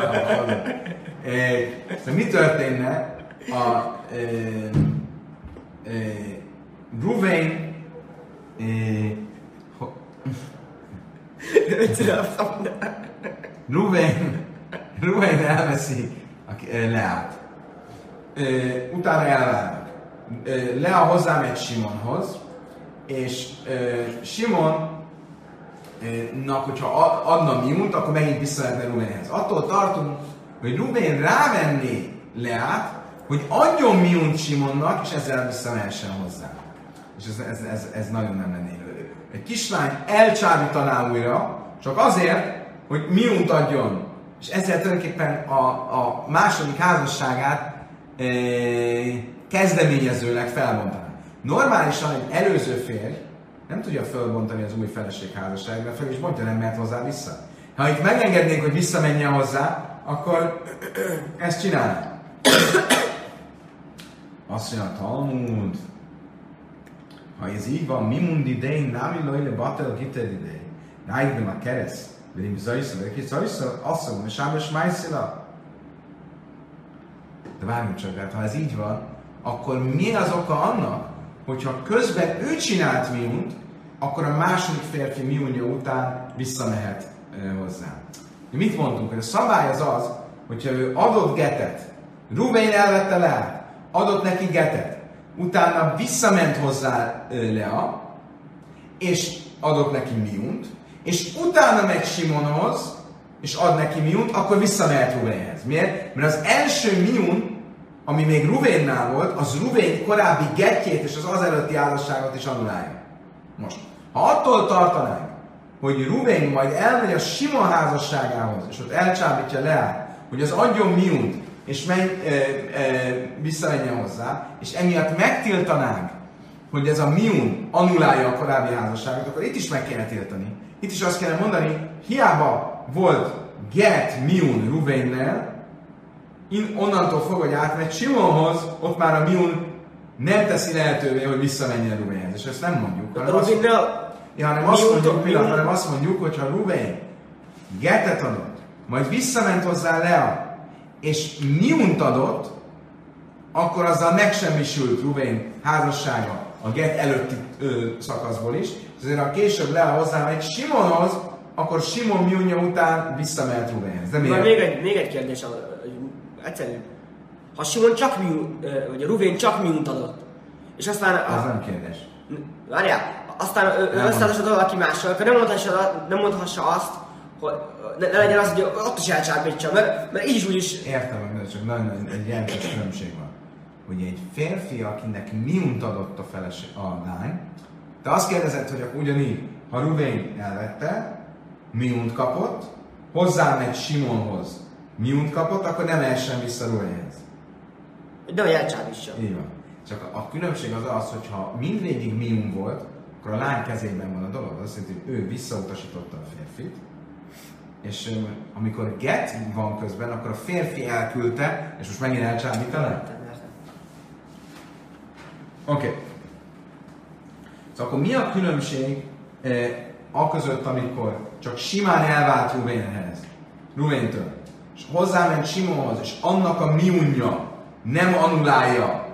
E, mi történne a e, e, Ruvain e, ho, Ruvain Ruvain elveszi Leát. Utána elválnak. Lea hozzámegy Simonhoz, és Simon nak, hogyha adna miunt, akkor megint visszahetne Rubenhez. Attól tartunk, hogy Ruben rávenné Leát, hogy adjon miunt Simonnak, és ezzel visszamehessen hozzá. És ez, ez, ez, ez nagyon nem lenné élő. Egy kislány elcsábítaná újra, csak azért, hogy miunt adjon. És ezzel tulajdonképpen a, a második házasságát e, kezdeményezőleg felmondaná. Normálisan egy előző férj nem tudja fölbontani az új feleség házasságra, fel is bontja, nem mehet hozzá vissza. Ha itt megengednénk, hogy visszamenjen hozzá, akkor ezt csinálná. Azt mondja a Talmud, ha ez így van, mi mund idején, námi lojle batel gitel idej, rájgben a kereszt, Wenn ihm Säußer, wenn ich Säußer, asszom, és ám és. De várjunk csak, hát ha ez így van, akkor mi az oka annak, hogyha közben ő csinált miunt, akkor a második férfi miunja után visszamehet hozzá. Mit mondtunk, hogy a szabály az az, hogyha ő adott getet, Rubén elvette le, adott neki getet, utána visszament hozzá Lea, és adott neki miunt, és utána megy Simonhoz, és ad neki miunt, akkor visszamehet Ruvénhez. Miért? Mert az első miun, ami még Ruvénnál volt, az Ruvén korábbi getjét és az az előtti házasságot is annulálja. Most, ha attól tartanánk, hogy Ruvén majd elmegy a Simon házasságához, és ott elcsábítja le, hogy az adjon miunt, és menj, e, e, visszamenjen hozzá, és emiatt megtiltanánk, hogy ez a miun annulálja a korábbi házasságot, akkor itt is meg kéne tiltani. Itt is azt kellene mondani, hiába volt get miun Ruvénnel, onnantól fog, hogy átmegy Simonhoz, ott már a miun nem teszi lehetővé, hogy visszamenjen Ruvénhez. És ezt nem mondjuk. Hanem azt, ja, hanem azt mondjuk, pillanat, hanem azt mondjuk, hogy ha Ruvén getet adott, majd visszament hozzá Lea, és miunt adott, akkor azzal megsemmisült Ruvén házassága a get előtti ö, szakaszból is, ezért ha később le hozzá egy Simonhoz, akkor Simon miunja után visszamehet Rubenhez. De miért? még egy, még egy kérdés, egyszerű. Ha Simon csak miun, vagy a Ruvén csak miunt adott, és aztán... A, Az nem kérdés. Várjál, aztán ő összehasonlítod valaki mással, akkor nem mondhassa, nem mondhassa azt, hogy ne, ne legyen az, hogy ott is elcsábítsa, mert, mert így is úgy is... Értem, hogy csak nagyon egy jelentős különbség van. Hogy egy férfi, akinek miunt adott a, feleség, a lány, te azt kérdezed, hogy akkor ugyanígy, ha Ruvén elvette, miunt kapott, hozzámegy Simonhoz, miunt kapott, akkor nem essen vissza Ruvénhez. De hogy elcsábítsa. Így van. Csak a, a különbség az az, hogy ha mindvégig miun volt, akkor a lány kezében van a dolog. Az azt jelenti, hogy ő visszautasította a férfit, és amikor get van közben, akkor a férfi elküldte, és most megint elcsábítaná? Oké. Okay. Szóval akkor mi a különbség eh, a között, amikor csak simán elvált Ruvénhez, Ruvéntől, és hozzáment Simonhoz, és annak a miunja nem annulálja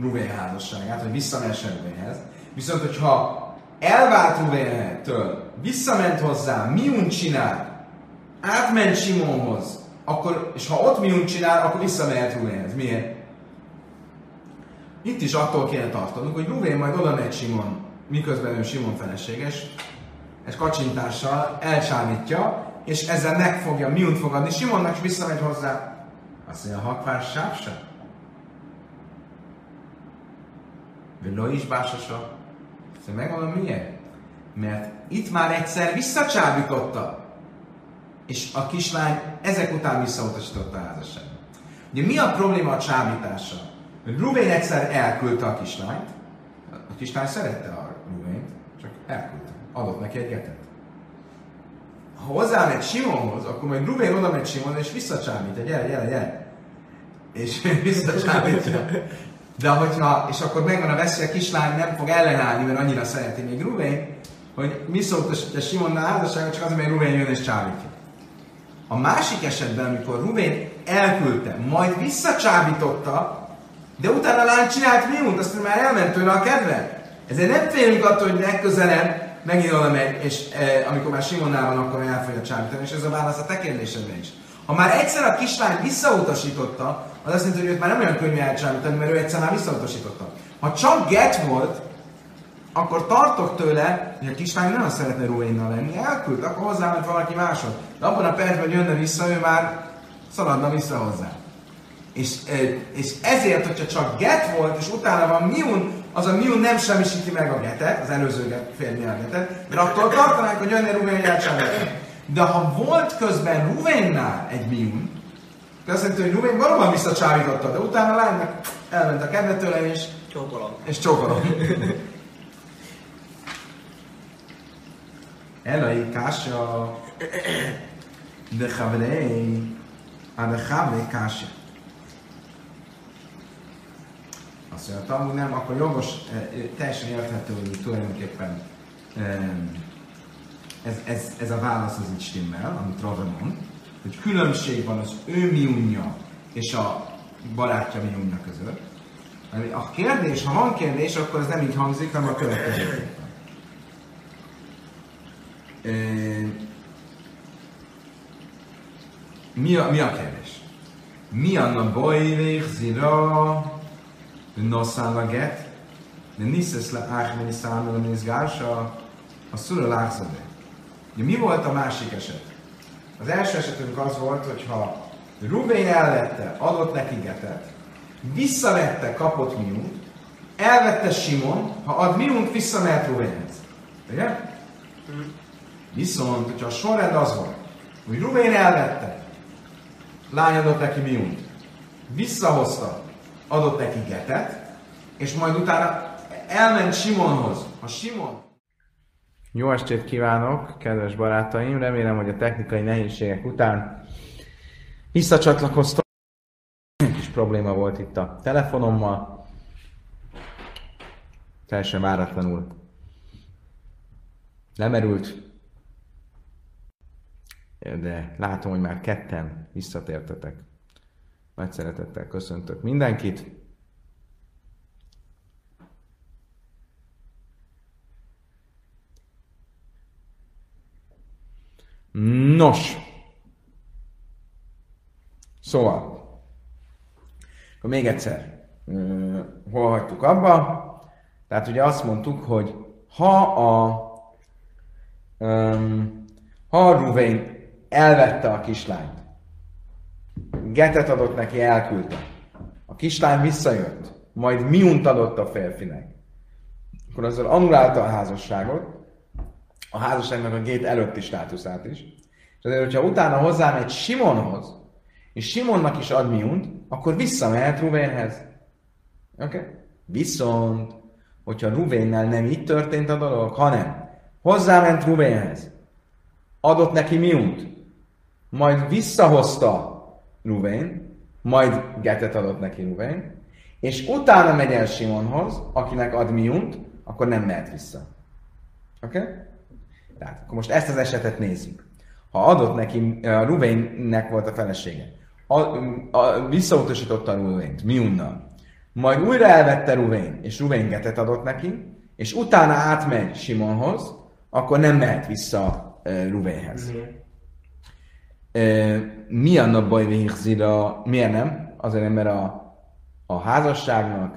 Ruvén házasságát, hogy visszamessen Ruvénhez, viszont hogyha elvált Ruvéntől, visszament hozzá, miun csinál, átment Simonhoz, akkor, és ha ott miun csinál, akkor visszamehet Ruvénhez. Miért? Itt is attól kéne tartanunk, hogy Ruvén majd oda megy Simon miközben ő Simon feleséges, egy kacsintással elsállítja, és ezzel meg fogja miunt fogadni Simonnak, és visszamegy hozzá. Azt mondja, hakvár sávsa. Velo is básasa. Szóval megmondom miért? Mert itt már egyszer visszacsábította, és a kislány ezek után visszautasította a házasságot. Ugye mi a probléma a csábítással? Rubén egyszer elküldte a kislányt, a kislány szerette a Ruvént, csak elküldte. Adott neki egy getet. Ha hozzámegy Simonhoz, akkor majd Rubén oda megy Simonhoz, és visszacsábít, gyere, gyere, gyere. és visszacsábítja. De hogyha, és akkor megvan a veszély, a kislány nem fog ellenállni, mert annyira szereti még Ruvén, hogy mi a Simonnal házasságot, csak azért, mert Ruvén jön és csábítja. A másik esetben, amikor Ruvén elküldte, majd visszacsábította, de utána a lány csinált miunt, azt már elment tőle a kedve. Ezért nem félünk attól, hogy legközelebb megint oda megy, és e, amikor már Simonnál van, akkor el fogja csábítani, és ez a válasz a te kérdésedre is. Ha már egyszer a kislány visszautasította, az azt jelenti, hogy őt már nem olyan könnyű elcsábítani, mert ő egyszer már visszautasította. Ha csak get volt, akkor tartok tőle, hogy a kislány nem szeretne Ruénnal lenni, elküld, akkor hozzáment valaki másod. De abban a percben, hogy jönne vissza, ő már szaladna vissza hozzá. És, és ezért, hogyha csak get volt, és utána van miun, az a miun nem semmisíti meg a getet, az előző férnél a getet, mert attól tartanánk, hogy jönne Ruvén De ha volt közben Ruvénnál egy miun, azt jelenti, hogy Ruvén valóban visszacsávította, de utána a lánynak elment a kedvetőle, és csókolom. És csókolom. Elai kásja de chavrei a de chavrei kásja. Azt mondja, hogy nem, akkor jogos, eh, teljesen érthető, hogy tulajdonképpen ez, ez, ez a válasz az így stimmel, amit Rava mond, hogy különbség van az ő miunja és a barátja miunja között. A kérdés, ha van kérdés, akkor ez nem így hangzik, hanem a következő. Mi a, mi a kérdés? Mi a bajvég zira De niszesz le áhmeni számol nézgása a szura lákszade. Mi volt a másik eset? Az első esetünk az volt, hogy ha Ruvén elvette, adott neki getet, visszavette, kapott miút, elvette Simon, ha ad miút, visszamehet Ruvénhez. Ugye? Viszont, hogyha a sorrend az volt, hogy Rubén elvette, lány adott neki miunt, visszahozta, adott neki getet, és majd utána elment Simonhoz. A Simon jó estét kívánok, kedves barátaim! Remélem, hogy a technikai nehézségek után visszacsatlakoztam. Kis probléma volt itt a telefonommal. Teljesen váratlanul lemerült de látom, hogy már ketten visszatértetek. Nagy szeretettel köszöntök mindenkit. Nos, szóval, akkor még egyszer, hol hagytuk abba? Tehát ugye azt mondtuk, hogy ha a um, ha a Ruvain elvette a kislányt. Getet adott neki, elküldte. A kislány visszajött, majd miunt adott a férfinek. Akkor azzal anulálta a házasságot, a házasságnak a gét előtti státuszát is. És azért, hogyha utána hozzámegy Simonhoz, és Simonnak is ad miunt, akkor visszamehet Ruvénhez. Oké? Okay? Viszont, hogyha Ruvénnel nem így történt a dolog, hanem hozzáment Ruvénhez, adott neki miunt, majd visszahozta Ruvén, majd getet adott neki Ruvén, és utána megy el Simonhoz, akinek ad miunt, akkor nem mehet vissza. Oké? Okay? Tehát akkor most ezt az esetet nézzük. Ha adott neki, a Ruvénnek volt a felesége, a, a, visszautasította a Ruvént, miunnal, majd újra elvette Ruvén, és Ruvén getet adott neki, és utána átmegy Simonhoz, akkor nem mehet vissza Ruvénhez. Miért? Mi a baj végzira, miért nem? Azért, mert a, a házasságnak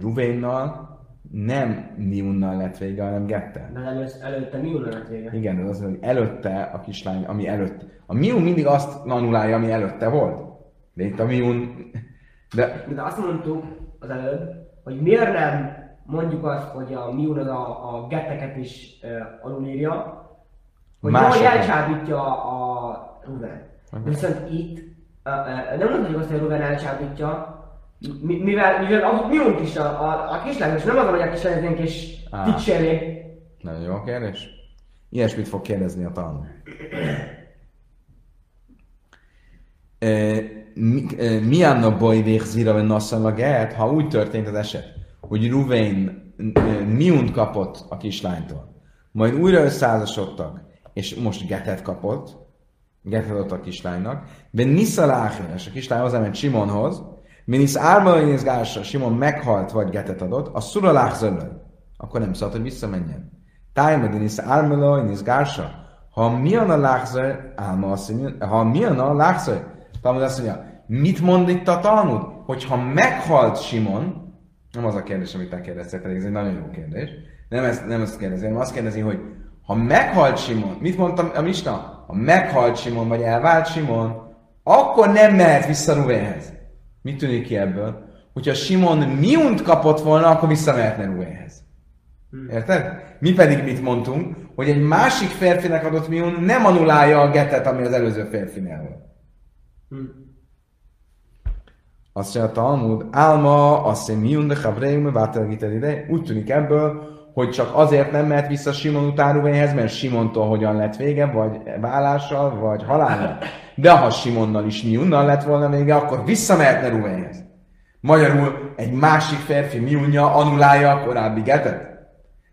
Ruvénnal nem Miunnal lett vége, hanem Gettel. Előtt, előtte Miunnal lett vége. Igen, az az, hogy előtte a kislány, ami előtt. A Miun mindig azt anulálja, ami előtte volt. De itt a Miun... De... De azt mondtuk az előbb, hogy miért nem mondjuk azt, hogy a Miun az a, a getteket is uh, alulírja, hogy Mások jól elcsábítja a Ruben. Okay. Viszont itt uh, nem mondhatjuk azt, hogy Ruben elcsábítja, mivel, mivel a miunk is a, a, a kislány, és nem azon, hogy a kislányoznénk és dicsérnék. Nagyon jó a kérdés. Ilyesmit fog kérdezni a tanul. milyen a baj végzira, vagy nasszal a get, ha úgy történt az eset, hogy Ruvén miunt kapott a kislánytól, majd újra összeházasodtak, és most getet kapott, getet adott a kislánynak, de Nisza és a kislány hozzáment Simonhoz, Minisz Ármalainész Gársa, Simon meghalt, vagy getet adott, a Szura akkor nem szabad, hogy visszamenjen. Tájmedinis Ármalainész Gársa, ha milyen a lágzaj, álma azt mondja, ha milyen a lágzaj, Talmud azt mondja, mit mond itt a Talmud? Hogyha meghalt Simon, nem az a kérdés, amit te kérdeztél, pedig ez egy nagyon jó kérdés, nem ezt, nem ezt kérdezi, hanem azt kérdezi, hogy ha meghalt Simon, mit mondtam a Misna? Ha meghalt Simon, vagy elvált Simon, akkor nem mehet vissza Ruvénhez. Mit tűnik ki ebből? Hogyha Simon miunt kapott volna, akkor visszamehetne Ruvénhez. Hmm. Érted? Mi pedig mit mondtunk? Hogy egy másik férfinek adott miun nem anulálja a getet, ami az előző férfinél volt. Hmm. Azt mondja a Talmud, álma, azt mondja, miun de havreim, ide. Úgy tűnik ebből, hogy csak azért nem mehet vissza Simon utáruvéhez, mert Simontól hogyan lett vége, vagy vállással, vagy halállal. De ha Simonnal is miunnal lett volna vége, akkor visszamehetne Ruvénhez. Magyarul egy másik férfi miunja anulálja a korábbi getet.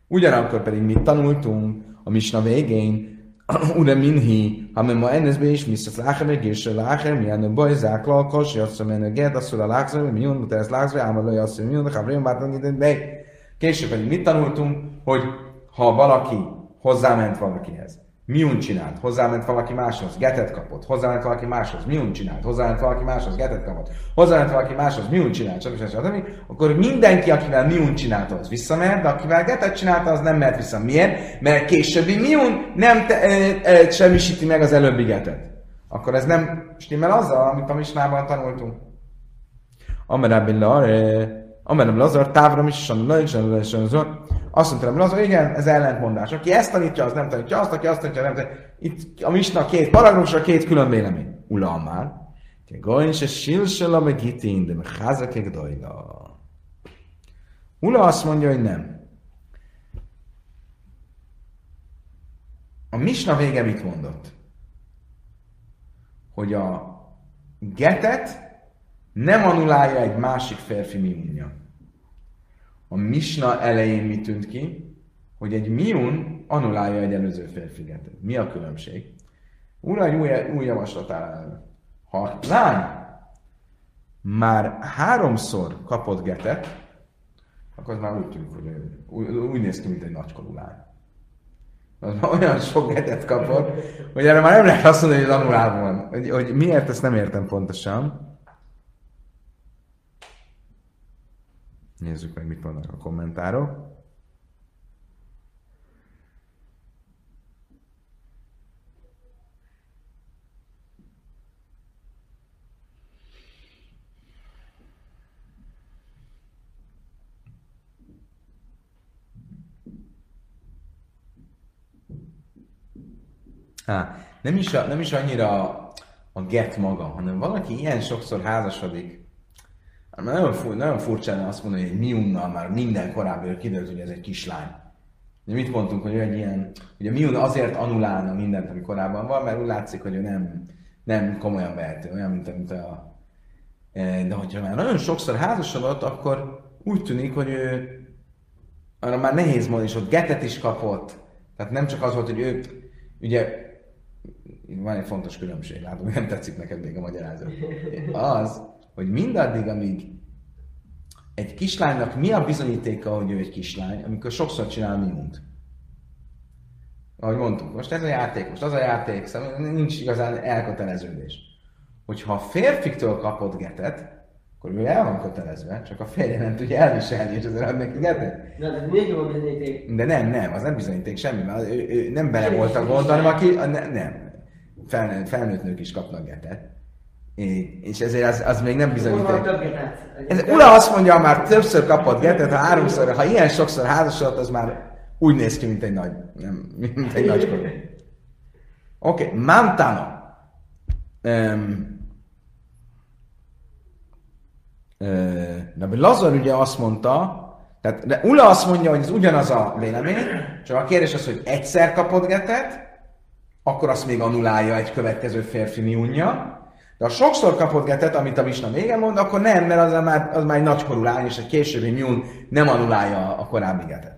Ugyanakkor pedig mit tanultunk a misna végén, Ura minhi, ha me ma ennes be is, miszt lácher, meg és lácher, milyen a baj, zák lalkos, jasszom en a ged, a lágzor, mi jön, te ez lágzor, ám a laj, asszul, mi jön, ha vrém, ide, de Később pedig mit tanultunk, hogy ha valaki hozzáment valakihez, miun csinált, hozzáment valaki máshoz, getet kapott, hozzáment valaki máshoz, miun csinált, hozzáment valaki máshoz, getet kapott, hozzáment valaki máshoz, miun csinált, stb. stb. akkor mindenki, akivel miun csinálta, az visszamehet, de akivel getet csinálta, az nem mehet vissza. Miért? Mert későbbi miun nem te, e, e, semmisíti meg az előbbi getet. Akkor ez nem stimmel azzal, amit a misnában tanultunk. Amerabbi Lare, Amerem Lazar, távra is, azt mondta, Lazar, igen, ez ellentmondás. Aki ezt tanítja, az nem tanítja azt, aki azt tanítja, nem tanítja. Itt a misna két paragrafusra, két külön vélemény. Ula már. Goin se silsel a megitin, de mecházakek dajla. Ula azt mondja, hogy nem. A misna vége mit mondott? Hogy a getet nem anulálja egy másik férfi miunja. A misna elején mi tűnt ki? Hogy egy miun anulálja egy előző férfi getet. Mi a különbség? Ura egy új, új javaslat áll Ha lány már háromszor kapott getet, akkor az már úgy tűnik, hogy úgy, úgy néz ki, mint egy nagykorú lány. Az olyan sok getet kapott, hogy erre már nem lehet azt mondani, hogy az anulál van. Hogy, hogy miért, ezt nem értem pontosan. Nézzük meg, mit vannak a kommentárok. Á, nem is, a, nem is annyira a get maga, hanem valaki ilyen sokszor házasodik, Hát nagyon, fur, nagyon furcsa azt mondani, hogy Miunnal már minden korábbi kiderült, hogy ez egy kislány. De mit mondtunk, hogy egy ilyen, hogy a Miun azért anulálna mindent, ami korábban van, mert úgy látszik, hogy ő nem, nem komolyan vehető, olyan, mint, mint a... E, de hogyha már nagyon sokszor házasodott, akkor úgy tűnik, hogy ő arra már nehéz mondani, és ott getet is kapott. Tehát nem csak az volt, hogy ő, ugye van egy fontos különbség, látom, nem tetszik neked még a magyarázat. Az, hogy mindaddig, amíg egy kislánynak mi a bizonyítéka, hogy ő egy kislány, amikor sokszor csinál miunt. Ahogy mondtuk, most ez a játék, most az a játék, szóval nincs igazán elköteleződés. Hogyha a férfiktől kapott getet, akkor ő el van kötelezve, csak a férje nem tudja elviselni, és azért ad neki getet. De, de még jó bizonyíték. De nem, nem, az nem bizonyíték semmi, mert ő, ő nem bele volt a gond, hanem aki, ne, nem, felnőtt, felnőtt nők is kapnak getet. És ezért az, az még nem bizonyíték. Ez, ura azt mondja, már többször kapott getet, ha háromszor, ha ilyen sokszor házasodott, az már úgy néz ki, mint egy nagy, nem, mint egy nagy. Oké, okay. Mantana. Um, de Lazar ugye azt mondta, tehát, de Ula azt mondja, hogy ez ugyanaz a vélemény, csak a kérdés az, hogy egyszer kapott getet, akkor azt még anulálja egy következő férfi miunja, De ha sokszor kapott getet, amit a Misna vége mond, akkor nem, mert az már, az már egy nagykorú lány, és egy későbbi nyúl nem anulálja a korábbi getet.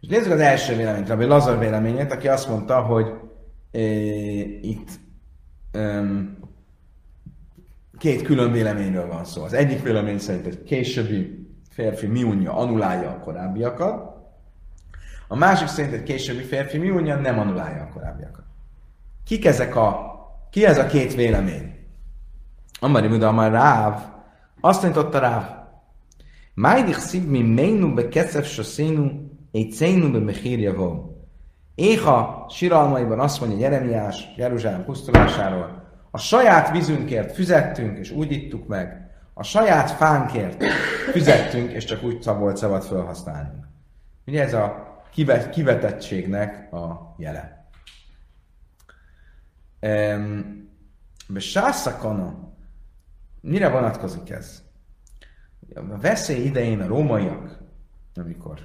És nézzük az első véleményt, Rabbi Lazar véleményét, aki azt mondta, hogy e, itt e, két külön véleményről van szó. Az egyik vélemény szerint egy későbbi férfi miunja anulálja a korábbiakat, a másik szerint egy későbbi férfi miunja nem anulálja a korábbiakat. Kik ezek a, ki ez a két vélemény? Amari Muda Amar Ráv, azt mondta Ráv, Májdich szív mi ménu be kecef szénu, egy cénu be mechírja vol. Éha siralmaiban azt mondja Jeremiás Jeruzsálem pusztulásáról, a saját vízünkért fizettünk, és úgy ittuk meg, a saját fánkért fizettünk, és csak úgy volt szabad felhasználni. Ugye ez a kivetettségnek a jele. De sászakana, mire vonatkozik ez? A veszély idején a rómaiak, amikor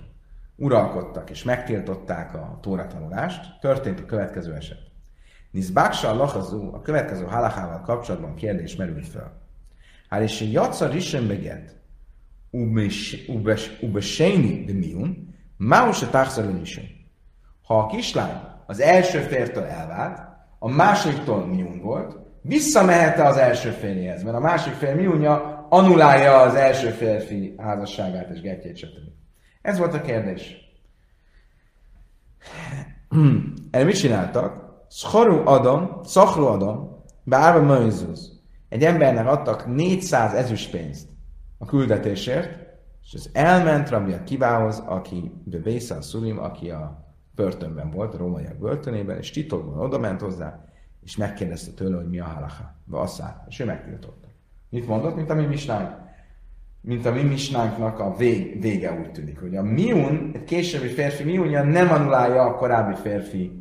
uralkodtak és megtiltották a tóratanulást, történt a következő eset. Nizbáksa a lachazó, a következő halachával kapcsolatban kérdés merült fel. Hát és jatsza risen beget, ubeséni de miun, máus a táxalon Ha a kislány az első fértől elvált, a másodiktól miun volt, visszamehet-e az első férjéhez? Mert a másik fél miunja anulálja az első férfi házasságát és getjét, stb. Ez volt a kérdés. Erre mit csináltak? Scharu Adam, Szachru Adam, Bárba Möjzuz. Egy embernek adtak 400 ezüstpénzt a küldetésért, és ez elment Rabbi Kivához, aki Bevésza Szulim, aki a börtönben volt, a rómaiak börtönében, és titokban oda ment hozzá, és megkérdezte tőle, hogy mi a halacha. Vasszát. És ő megtiltotta. Mit mondott, mint a mi misnánk? Mint a mi misnánknak a vég, vége úgy tűnik, hogy a miun, egy későbbi férfi miunja nem anulálja a korábbi férfi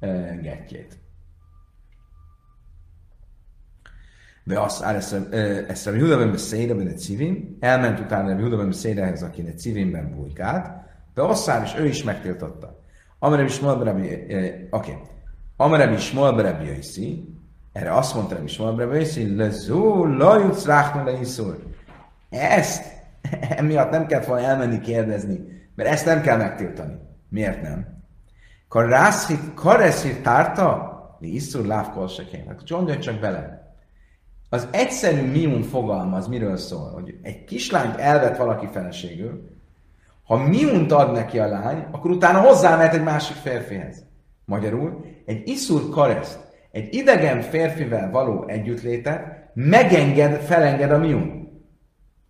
e, getjét. De azt ezt a Júda ben beszéde ben egy civin, elment utána a Júda ben beszédehez, aki egy civinben bujkált, de Asszár is, ő is megtiltotta. Amire is Molberebi, oké. Amire is Molberebi Jöjszi, erre azt mondta Rebi Smolberebi Jöjszi, lezú, lajutsz ráhna le iszur. Ezt emiatt nem kellett volna elmenni kérdezni, mert ezt nem kell megtiltani. Miért nem? Karászhit, kareszhit tárta, mi iszur lávkol se kéne. Gondolj csak bele. Az egyszerű mium fogalmaz miről szól, hogy egy kislányt elvet valaki feleségül, ha miunt ad neki a lány, akkor utána hozzámehet egy másik férfihez. Magyarul, egy iszur kareszt, egy idegen férfivel való együttlétet megenged, felenged a miun.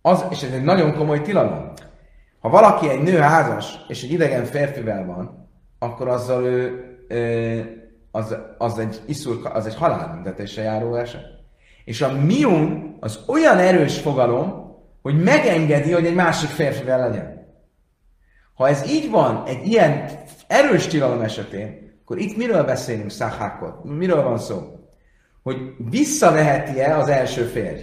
Az, és ez egy nagyon komoly tilalom. Ha valaki egy nő házas, és egy idegen férfivel van, akkor azzal ő, az, az egy iszur, az egy halálbüntetése járó eset. És a miun az olyan erős fogalom, hogy megengedi, hogy egy másik férfivel legyen. Ha ez így van, egy ilyen erős tilalom esetén, akkor itt miről beszélünk szahákot? Miről van szó? Hogy visszaveheti-e az első férj?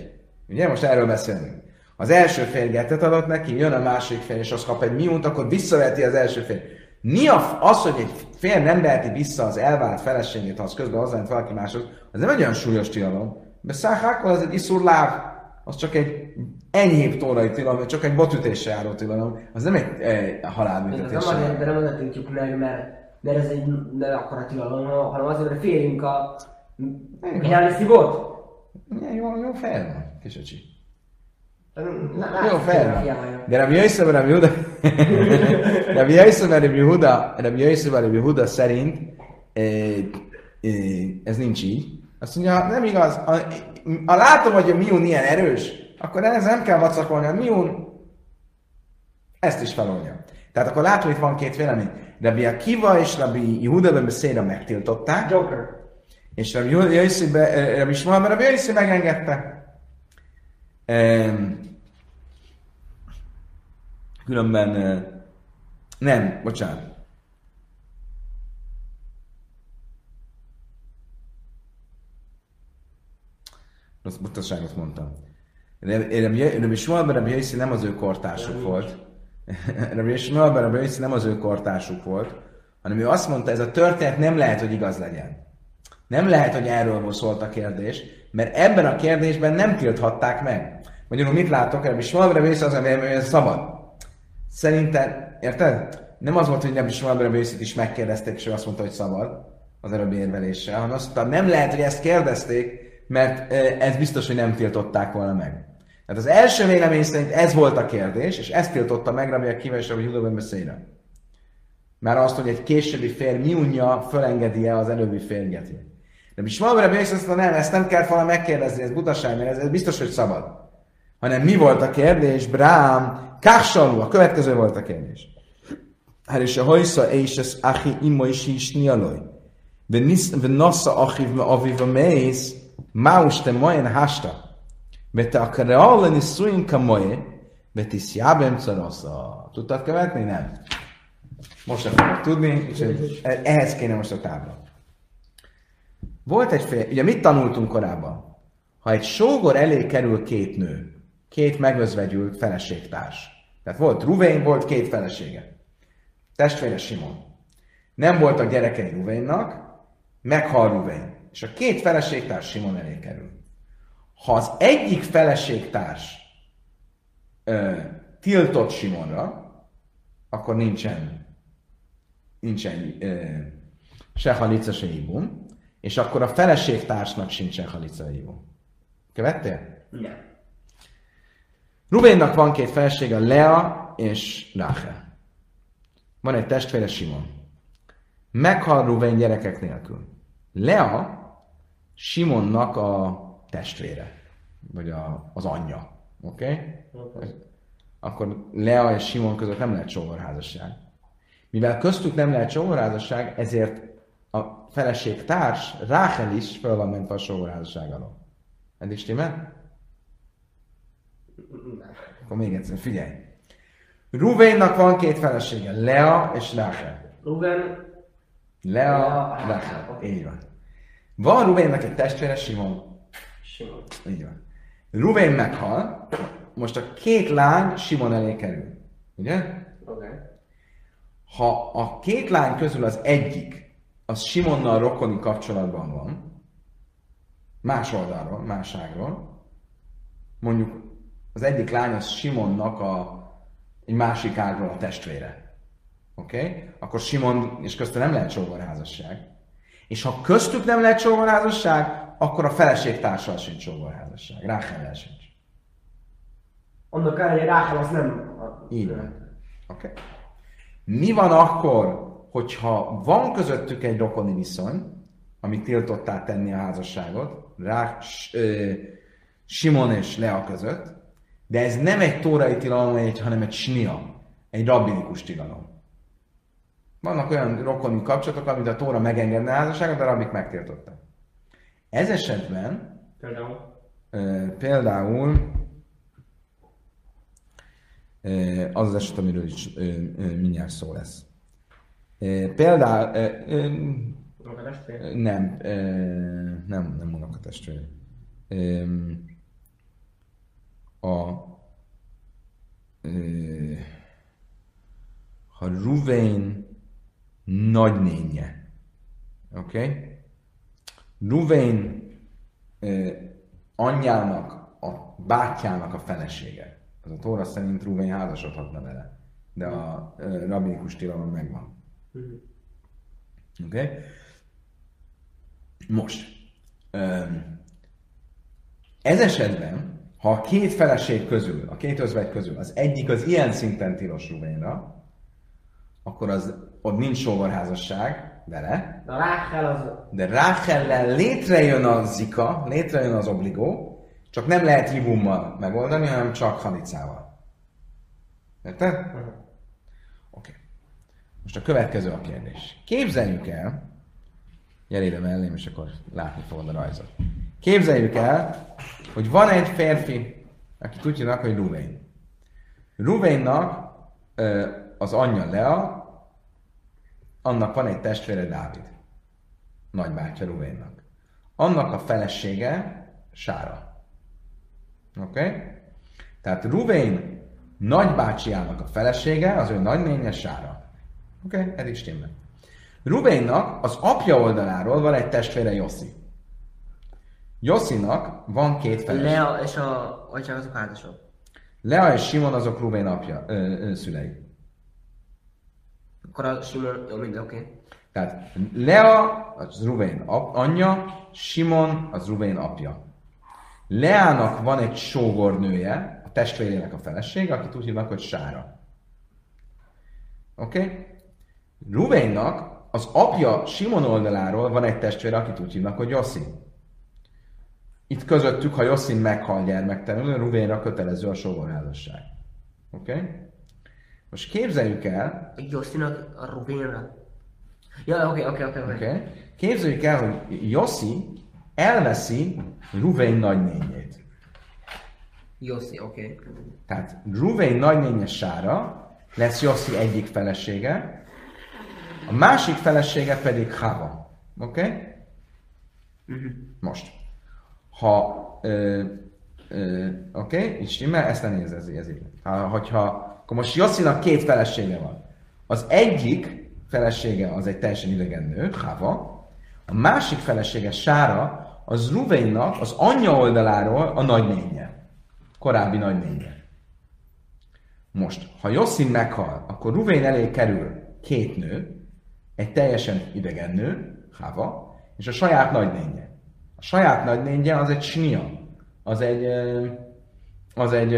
Ugye most erről beszélünk. Az első férj getet adott neki, jön a másik férj, és az kap egy miunt, akkor visszaveheti az első férj. Mi a, az, hogy egy férj nem veheti vissza az elvált feleségét, ha az közben hozzájött valaki máshoz, az nem egy olyan súlyos tilalom. De szahákol az egy iszur láv, az csak egy enyhébb tórai tilalom, csak egy botütésre járó tilalom, az nem egy e, halálbüntetés. Ez nem azért, de nem azért tiltjuk meg, mert, mert ez egy ne akkora tilalom, hanem azért, mert félünk a nyári szívót. Jó, jó fel van, kisöcsi. Jó, fel van. De Rabbi Yosef, Rabbi Huda, Rabbi Yosef, Rabbi Huda, Rabbi Yosef, Rabbi Huda szerint e, e, ez nincs így. Azt mondja, nem igaz. A, a látom, hogy a miun ilyen erős, akkor ez nem kell vacakolni, a miun ezt is feloldja. Tehát akkor látom, hogy van két vélemény. Rabbi Akiva és Rabbi Yehuda ben beszédre megtiltották. Joker. És Rabbi Yossi, eh, Rabbi Shmuel, Rabbi Yossi megengedte. Különben eh, nem, bocsánat. Rossz butaságot mondtam. Rabbi Shmuelben Rabbi Yossi nem az ő kortársuk volt. Rabbi Shmuelben Rabbi nem az ő kortársuk volt, hanem ő azt mondta, ez a történet nem lehet, hogy igaz legyen. Nem lehet, hogy erről szólt a kérdés, Mert ebben a kérdésben nem tilthatták meg. Magyarul mit látok? Is valami vész az, hogy ez szabad. Szerintem, érted? Nem az volt, hogy is valami vészét is megkérdezték, és ő azt mondta, hogy szabad az előbbi érveléssel, hanem azt mondta, nem lehet, hogy ezt kérdezték, mert ez biztos, hogy nem tiltották volna meg. Hát az első vélemény szerint ez volt a kérdés, és ezt tiltotta meg Rabbi Akiva és Rabbi Huda ben Messzéra. Már azt, hogy egy későbbi férj mi unja, fölengedi-e az előbbi férjet. De Bismam Rabbi azt nem, ezt nem kell volna megkérdezni, ez butaság, mert ez, ez, biztos, hogy szabad. Hanem mi volt a kérdés, Brám, Kásalú, a következő volt a kérdés. Hát és a hajsza és ez achi ima is is nialoj. Ve nasza achiv aviv a mész, máus te majen hasta. Betakreol nisuin kamoye, betisjabem szarosza. Tudtad követni? Nem. Most sem fogod tudni, és ehhez kéne most a tábla. Volt egy fél, ugye mit tanultunk korábban? Ha egy sógor elé kerül két nő, két megözvegyült feleségtárs. Tehát volt Ruvén, volt két felesége. Testvére Simon. Nem voltak gyerekei Ruvénnak, meghal Ruvén. És a két feleségtárs Simon elé kerül. Ha az egyik feleségtárs ö, tiltott Simonra, akkor nincsen, nincsen ö, se halica, se ibum, és akkor a feleségtársnak sincsen halica, ibum. Követtél? Nem. Ruvénnak van két felesége, Lea és Rachel. Van egy testvére, Simon. Meghal Ruvén gyerekek nélkül. Lea Simonnak a testvére, vagy a, az anyja. Oké? Okay? okay? Akkor Lea és Simon között nem lehet sógorházasság. Mivel köztük nem lehet sógorházasság, ezért a feleség társ, Ráhel is fel van mentve a sógorházasság alól. Eddig stimmel? Akkor még egyszer, figyelj. Ruvénnak van két felesége, Lea és Ráhel. Ruven Lea, Rachel. Így van. Van Ruvénnek egy testvére, Simon. Simon. Így van. Ruvén meghal, most a két lány Simon elé kerül. Ugye? Okay. Ha a két lány közül az egyik, az Simonnal rokoni kapcsolatban van, más oldalról, máságról, mondjuk az egyik lány az Simonnak a, egy másik ágról a testvére. Oké? Okay? Akkor Simon és köztük nem lehet sógorházasság. És ha köztük nem lehet sógorházasság, akkor a feleség társal sincs sógorházasság. Ráhel sincs. Annak ellenére Ráhel az nem... Így van. Oké. Okay. Mi van akkor, hogyha van közöttük egy rokoni viszony, amit tiltottál tenni a házasságot, Rá, ö, Simon és Lea között, de ez nem egy tórai tilalom, hanem egy snia, egy rabbinikus tilalom. Vannak olyan rokoni kapcsolatok, amit a Tóra megengedne a házasságot, de a rabbik megtiltották. Ez esetben például, e, például e, az az eset, amiről is e, e, mindjárt szó lesz. E, például e, e, nem, e, nem, nem mondok a e, ha Ruvain nagynénye. Oké? Okay? Ruvén anyjának, a bátyjának a felesége. Az a Tóra szerint Ruvén házasodhatna vele. De a rabinikus tilalom megvan. Mhm. Oké? Okay? Most. Ez esetben, ha a két feleség közül, a két özvegy közül az egyik az ilyen szinten tilos Ruvénra, akkor az ott nincs sógorházasság vele. De Ráhel az... De Ráhellel létrejön a zika, létrejön az obligó, csak nem lehet ribummal megoldani, hanem csak halicával. Érted? Uh-huh. Oké. Okay. Most a következő a kérdés. Képzeljük el, gyere ide mellém, és akkor látni fogod a rajzot. Képzeljük el, hogy van egy férfi, aki tudja, hogy Ruvén. Ruvénnak az anyja Lea, annak van egy testvére Dávid, nagybátyja Ruvénnak. Annak a felesége Sára. Oké? Okay? Tehát Ruvén nagybácsiának a felesége, az ő nagynénye Sára. Oké? Okay? Is stimmel. Ruvénnak az apja oldaláról van egy testvére Joszi. Josszinak van két feleség. Lea és a atyák azok házasok. Lea és Simon azok Rubén apja, ö, ö, szülei. Akkor a Simon, jó, minden oké. Okay. Tehát Lea az Rubén ap, anyja, Simon az Rubén apja. Leának van egy sógornője, a testvérének a felesége, akit úgy hívnak, hogy Sára. Oké? Okay? Ruvénnak az apja Simon oldaláról van egy testvére, akit úgy hívnak, hogy Jossi. Itt közöttük, ha Jossi meghal gyermektelenül, Ruvénra kötelező a sógorházasság. Oké? Okay? Most képzeljük el... Jossinak a Ruvénra? Ja, oké, oké, oké. oké. Képzeljük el, hogy Jossi elveszi Ruvén nagynényét. Jossi, oké. Okay. Tehát Ruvén nagynénye Sára lesz Jossi egyik felesége, a másik felesége pedig Hava. Oké? Okay? Uh-huh. Most. Ha Oké, okay? így stimmel, ezt nem néz ez, ez így. Ha, hogyha, akkor most Josszinak két felesége van. Az egyik felesége az egy teljesen idegen nő, Hava, a másik felesége, Sára, az Ruvénnak az anyja oldaláról a nagynénye. Korábbi nagynénye. Most, ha Josszin meghal, akkor Ruvén elé kerül két nő, egy teljesen idegen nő, Hava, és a saját nagynénye. A saját nagynénye az egy snia, az egy, az egy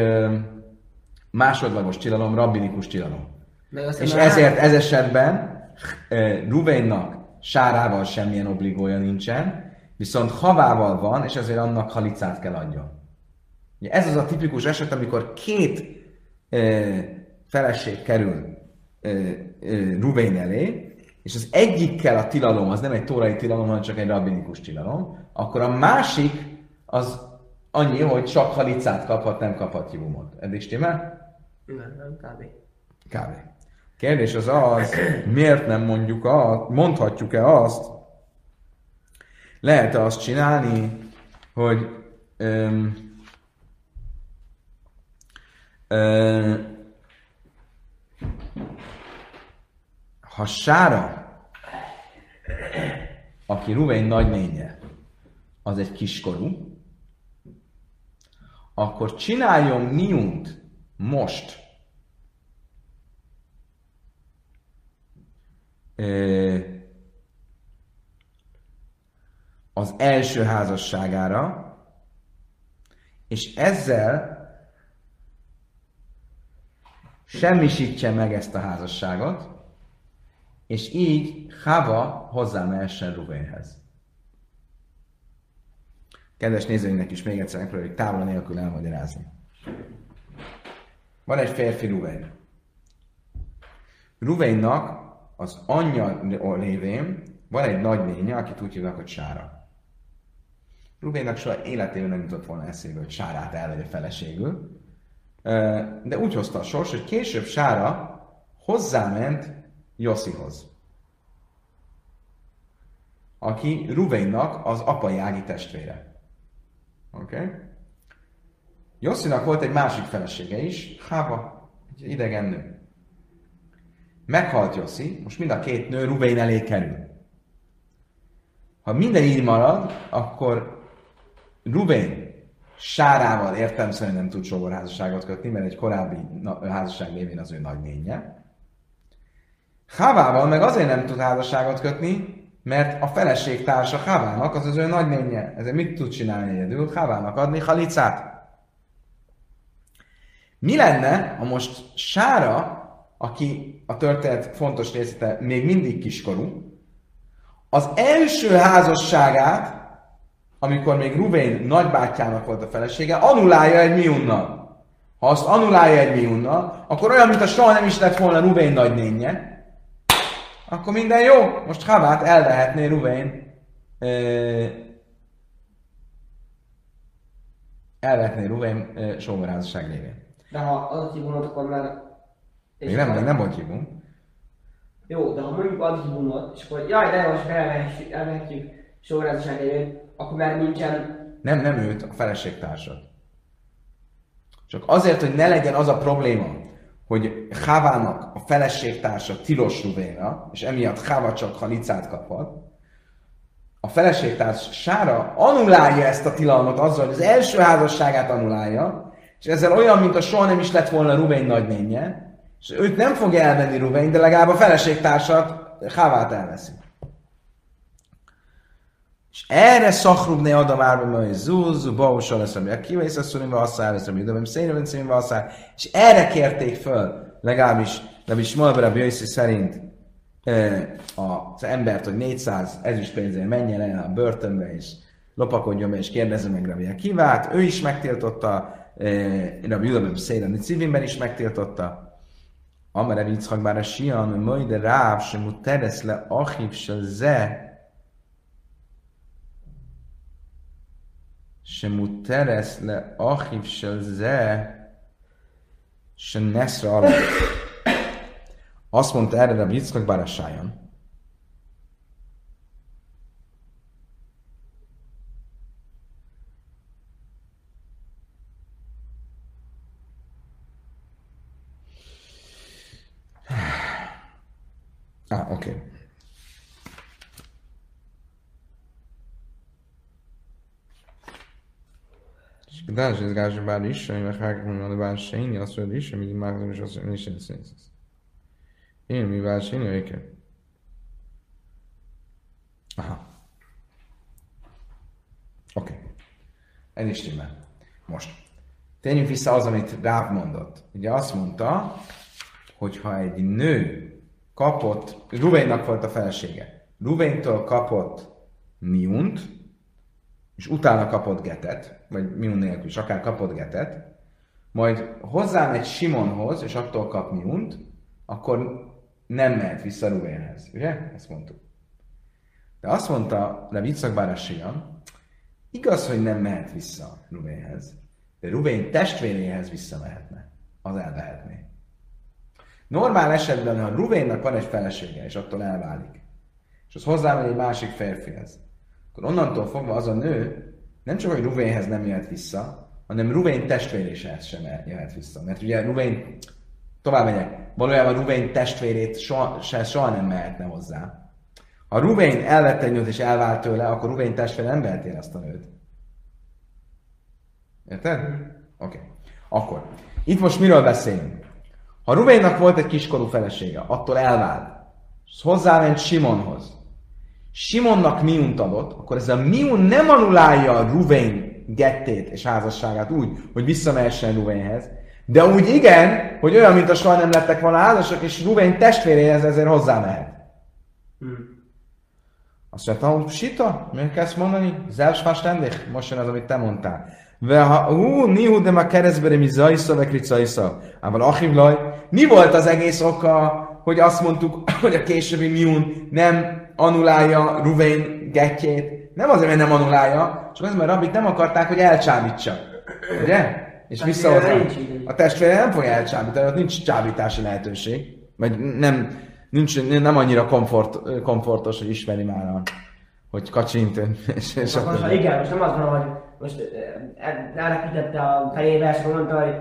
másodlagos tilalom, rabbinikus tilalom. És ezért ez esetben Ruvénnak sárával semmilyen obligója nincsen, viszont havával van, és ezért annak halicát kell adjon. Ez az a tipikus eset, amikor két feleség kerül Ruvén elé, és az egyikkel a tilalom, az nem egy tórai tilalom, hanem csak egy rabbinikus tilalom, akkor a másik az annyi, hogy csak halicát kaphat, nem kaphat jumot. Eddig stimmel? Nem, kávé. Kávé. Kérdés az az, miért nem mondjuk azt, mondhatjuk-e azt, lehet -e azt csinálni, hogy öm, öm, ha Sára, aki Ruvén nagynénye, az egy kiskorú, akkor csináljon miunt most az első házasságára, és ezzel semmisítse meg ezt a házasságot, és így Hava hozzámehessen Ruvénhez. Kedves nézőinknek is még egyszer megpróbáljuk távol nélkül elmagyarázni. Van egy férfi Ruvén. Ruvénnak az anyja lévén van egy nagy lénye, akit úgy hívnak, hogy Sára. Rubénnak soha életében nem jutott volna eszébe, hogy Sárát elvegye feleségül, de úgy hozta a sors, hogy később Sára hozzáment Joszihoz, aki Ruvénnak az apai ági testvére. Oké? Okay? Josszinak volt egy másik felesége is, Hába, egy idegen nő. Meghalt Jossi, most mind a két nő Rubén elé kerül. Ha minden így marad, akkor Rubén Sárával értem szerint nem tud sógorházasságot kötni, mert egy korábbi házasság lévén az ő nagynénye. Havával meg azért nem tud házasságot kötni, mert a feleség társa Havának az az ő nagynénye. Ezért mit tud csinálni egyedül? Havának adni halicát. Mi lenne, ha most Sára aki a történet fontos részete még mindig kiskorú, az első házasságát, amikor még Ruvén nagybátyjának volt a felesége, annulálja egy miunnal. Ha azt annulálja egy miunnal, akkor olyan, mint a soha nem is lett volna Ruvén nagynénye, akkor minden jó. Most Havát elvehetné Ruvén elvehetné Ruvén sógorházasság lévén. De ha az a akkor már még nem, nem, nem hívunk. Jó, de ha mondjuk ad hívumot, és akkor jaj, de most elvehetjük, elvehetjük sorrendesen élőt, akkor már nincsen... Nem, nem őt, a feleségtársat. Csak azért, hogy ne legyen az a probléma, hogy Hávának a feleségtársa tilos ruvéra, és emiatt Háva csak halicát kaphat, a feleségtársára annulálja ezt a tilalmat azzal, hogy az első házasságát annulálja, és ezzel olyan, mint a soha nem is lett volna Ruben nagynénye, és őt nem fogja elvenni Ruben, de legalább a feleségtársat Hávát elveszi. És erre Szachrubné Adam Árba hogy Zúz, Bausa lesz, ami a kivész a szunimba asszál, lesz, ami Idobem Szénőben színbe asszál, és erre kérték föl, legalábbis, legalábbis Malbera Bjöjszi szerint az embert, hogy 400 ezüstpénzért menjen el a börtönbe, és lopakodjon be, és kérdezze meg Rabbi Akivát. Ő is megtiltotta, Eh, Rabbi Judah ben Szélen Nicivinben is megtiltotta. Amare Yitzhak bár a Sian, majd Ráv, sem teresz le Achiv, se ze, sem teresz le Achiv, se ze, se neszra alatt. Azt mondta erre a Yitzhak bár a Sian, Ah, oké. Okay. Когда же изгажем бариша, и лахак мы на баршейни, а сюда риша, мы димахнем еще с Én mi И мы баршейни веке. Aha. Oké. Okay. Ez is stimmel. Most. Térjünk vissza az, amit Ráv mondott. Ugye azt mondta, hogy ha egy nő kapott, Ruvénnak volt a felesége, Ruvéntől kapott miunt, és utána kapott getet, vagy miun nélkül is, akár kapott getet, majd hozzámegy Simonhoz, és attól kap miunt, akkor nem mehet vissza Ruvénhez. Ugye? Ezt mondtuk. De azt mondta Viccak Bárasian, igaz, hogy nem mehet vissza Ruvénhez, de Ruvén testvéréhez visszamehetne. Az elvehetné. Normál esetben, ha Ruvénnak van egy felesége, és attól elválik, és az hozzámegy egy másik férfihez, akkor onnantól fogva az a nő nem csak, hogy Ruvénhez nem jöhet vissza, hanem Ruvén testvéréhez sem jöhet vissza. Mert ugye Ruvén, tovább megyek, valójában Ruvén testvérét soha, se, soha nem mehetne hozzá. Ha Ruvén elvette egy nőt és elvált tőle, akkor Ruvén testvére nem veheti azt a nőt. Érted? Oké. Okay. Akkor, itt most miről beszélünk? Ha Ruvénnak volt egy kiskorú felesége, attól elvált, és hozzáment Simonhoz, Simonnak miunt adott, akkor ez a miun nem anulálja a Ruvén gettét és házasságát úgy, hogy visszamehessen Ruvénhez, de úgy igen, hogy olyan, mint a soha nem lettek volna házasak, és Ruvén testvéréhez ezért hozzá mehet. Hmm. Azt mondta, hogy sita, miért kezd mondani? Selbstverständlich, most jön az, amit te mondtál. Ve ha, ú, nihu de ma keresztbere mi zajsza, ve kricajsza. Ával achivlaj, mi volt az egész oka, hogy azt mondtuk, hogy a későbbi miun nem anulálja Ruvén getjét. Nem azért, mert nem anulálja, csak azért, mert Rabik nem akarták, hogy elcsábítsa. Ugye? És visszahozza. A testvére nem fog elcsábítani, ott nincs csábítási lehetőség. Vagy nem, nincs, nem annyira komfort, komfortos, hogy ismeri már a, hogy kacsint. És, és most, most, igen, most nem azt mondom, hogy most elrepítette a fejébe, és mondta, hogy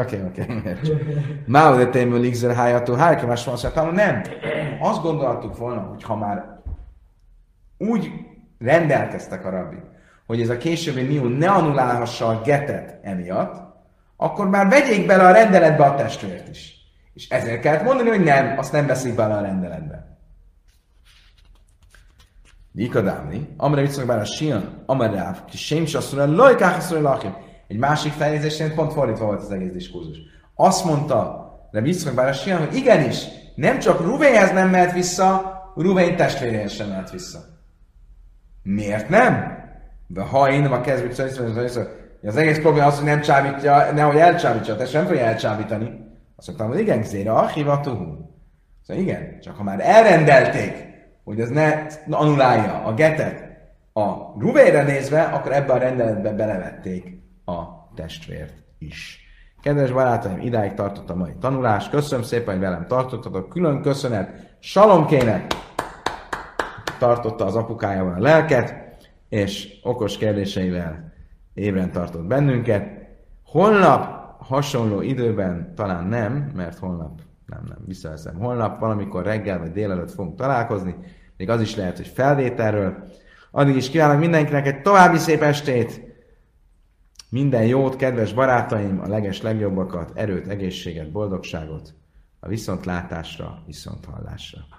Oké, oké. Máu de témül igzer hájató hájka, más van nem. Azt gondoltuk volna, hogy ha már úgy rendelkeztek a rabbi, hogy ez a későbbi miú ne anulálhassa a getet emiatt, akkor már vegyék bele a rendeletbe a testvért is. És ezért kellett mondani, hogy nem, azt nem veszik bele a rendeletbe. Dikadámni, amire viszont bár a Sion, amire ráv, ki sem is azt mondja, lajkák azt mondja, egy másik felnézés szerint pont fordítva volt az egész diskurzus. Azt mondta de Yitzchak bár a hogy igenis, nem csak Ruvénhez nem mehet vissza, Ruvén testvéréhez sem mehet vissza. Miért nem? De ha én a kezdjük az egész probléma az, hogy nem csábítja, nehogy elcsábítsa, a nem fogja elcsábítani. Azt mondtam, hogy igen, zéra, ahivatuhu. Szóval igen, csak ha már elrendelték, hogy ez ne anulálja a getet a Ruvére nézve, akkor ebbe a rendeletbe belevették a testvért is. Kedves barátaim, idáig tartott a mai tanulás. Köszönöm szépen, hogy velem tartottatok. Külön köszönet Salomkének tartotta az apukájával a lelket, és okos kérdéseivel ébren tartott bennünket. Holnap hasonló időben talán nem, mert holnap, nem, nem, visszaveszem, holnap valamikor reggel vagy délelőtt fogunk találkozni, még az is lehet, hogy felvételről. Addig is kívánok mindenkinek egy további szép estét, minden jót, kedves barátaim, a leges legjobbakat, erőt, egészséget, boldogságot, a viszontlátásra, viszonthallásra.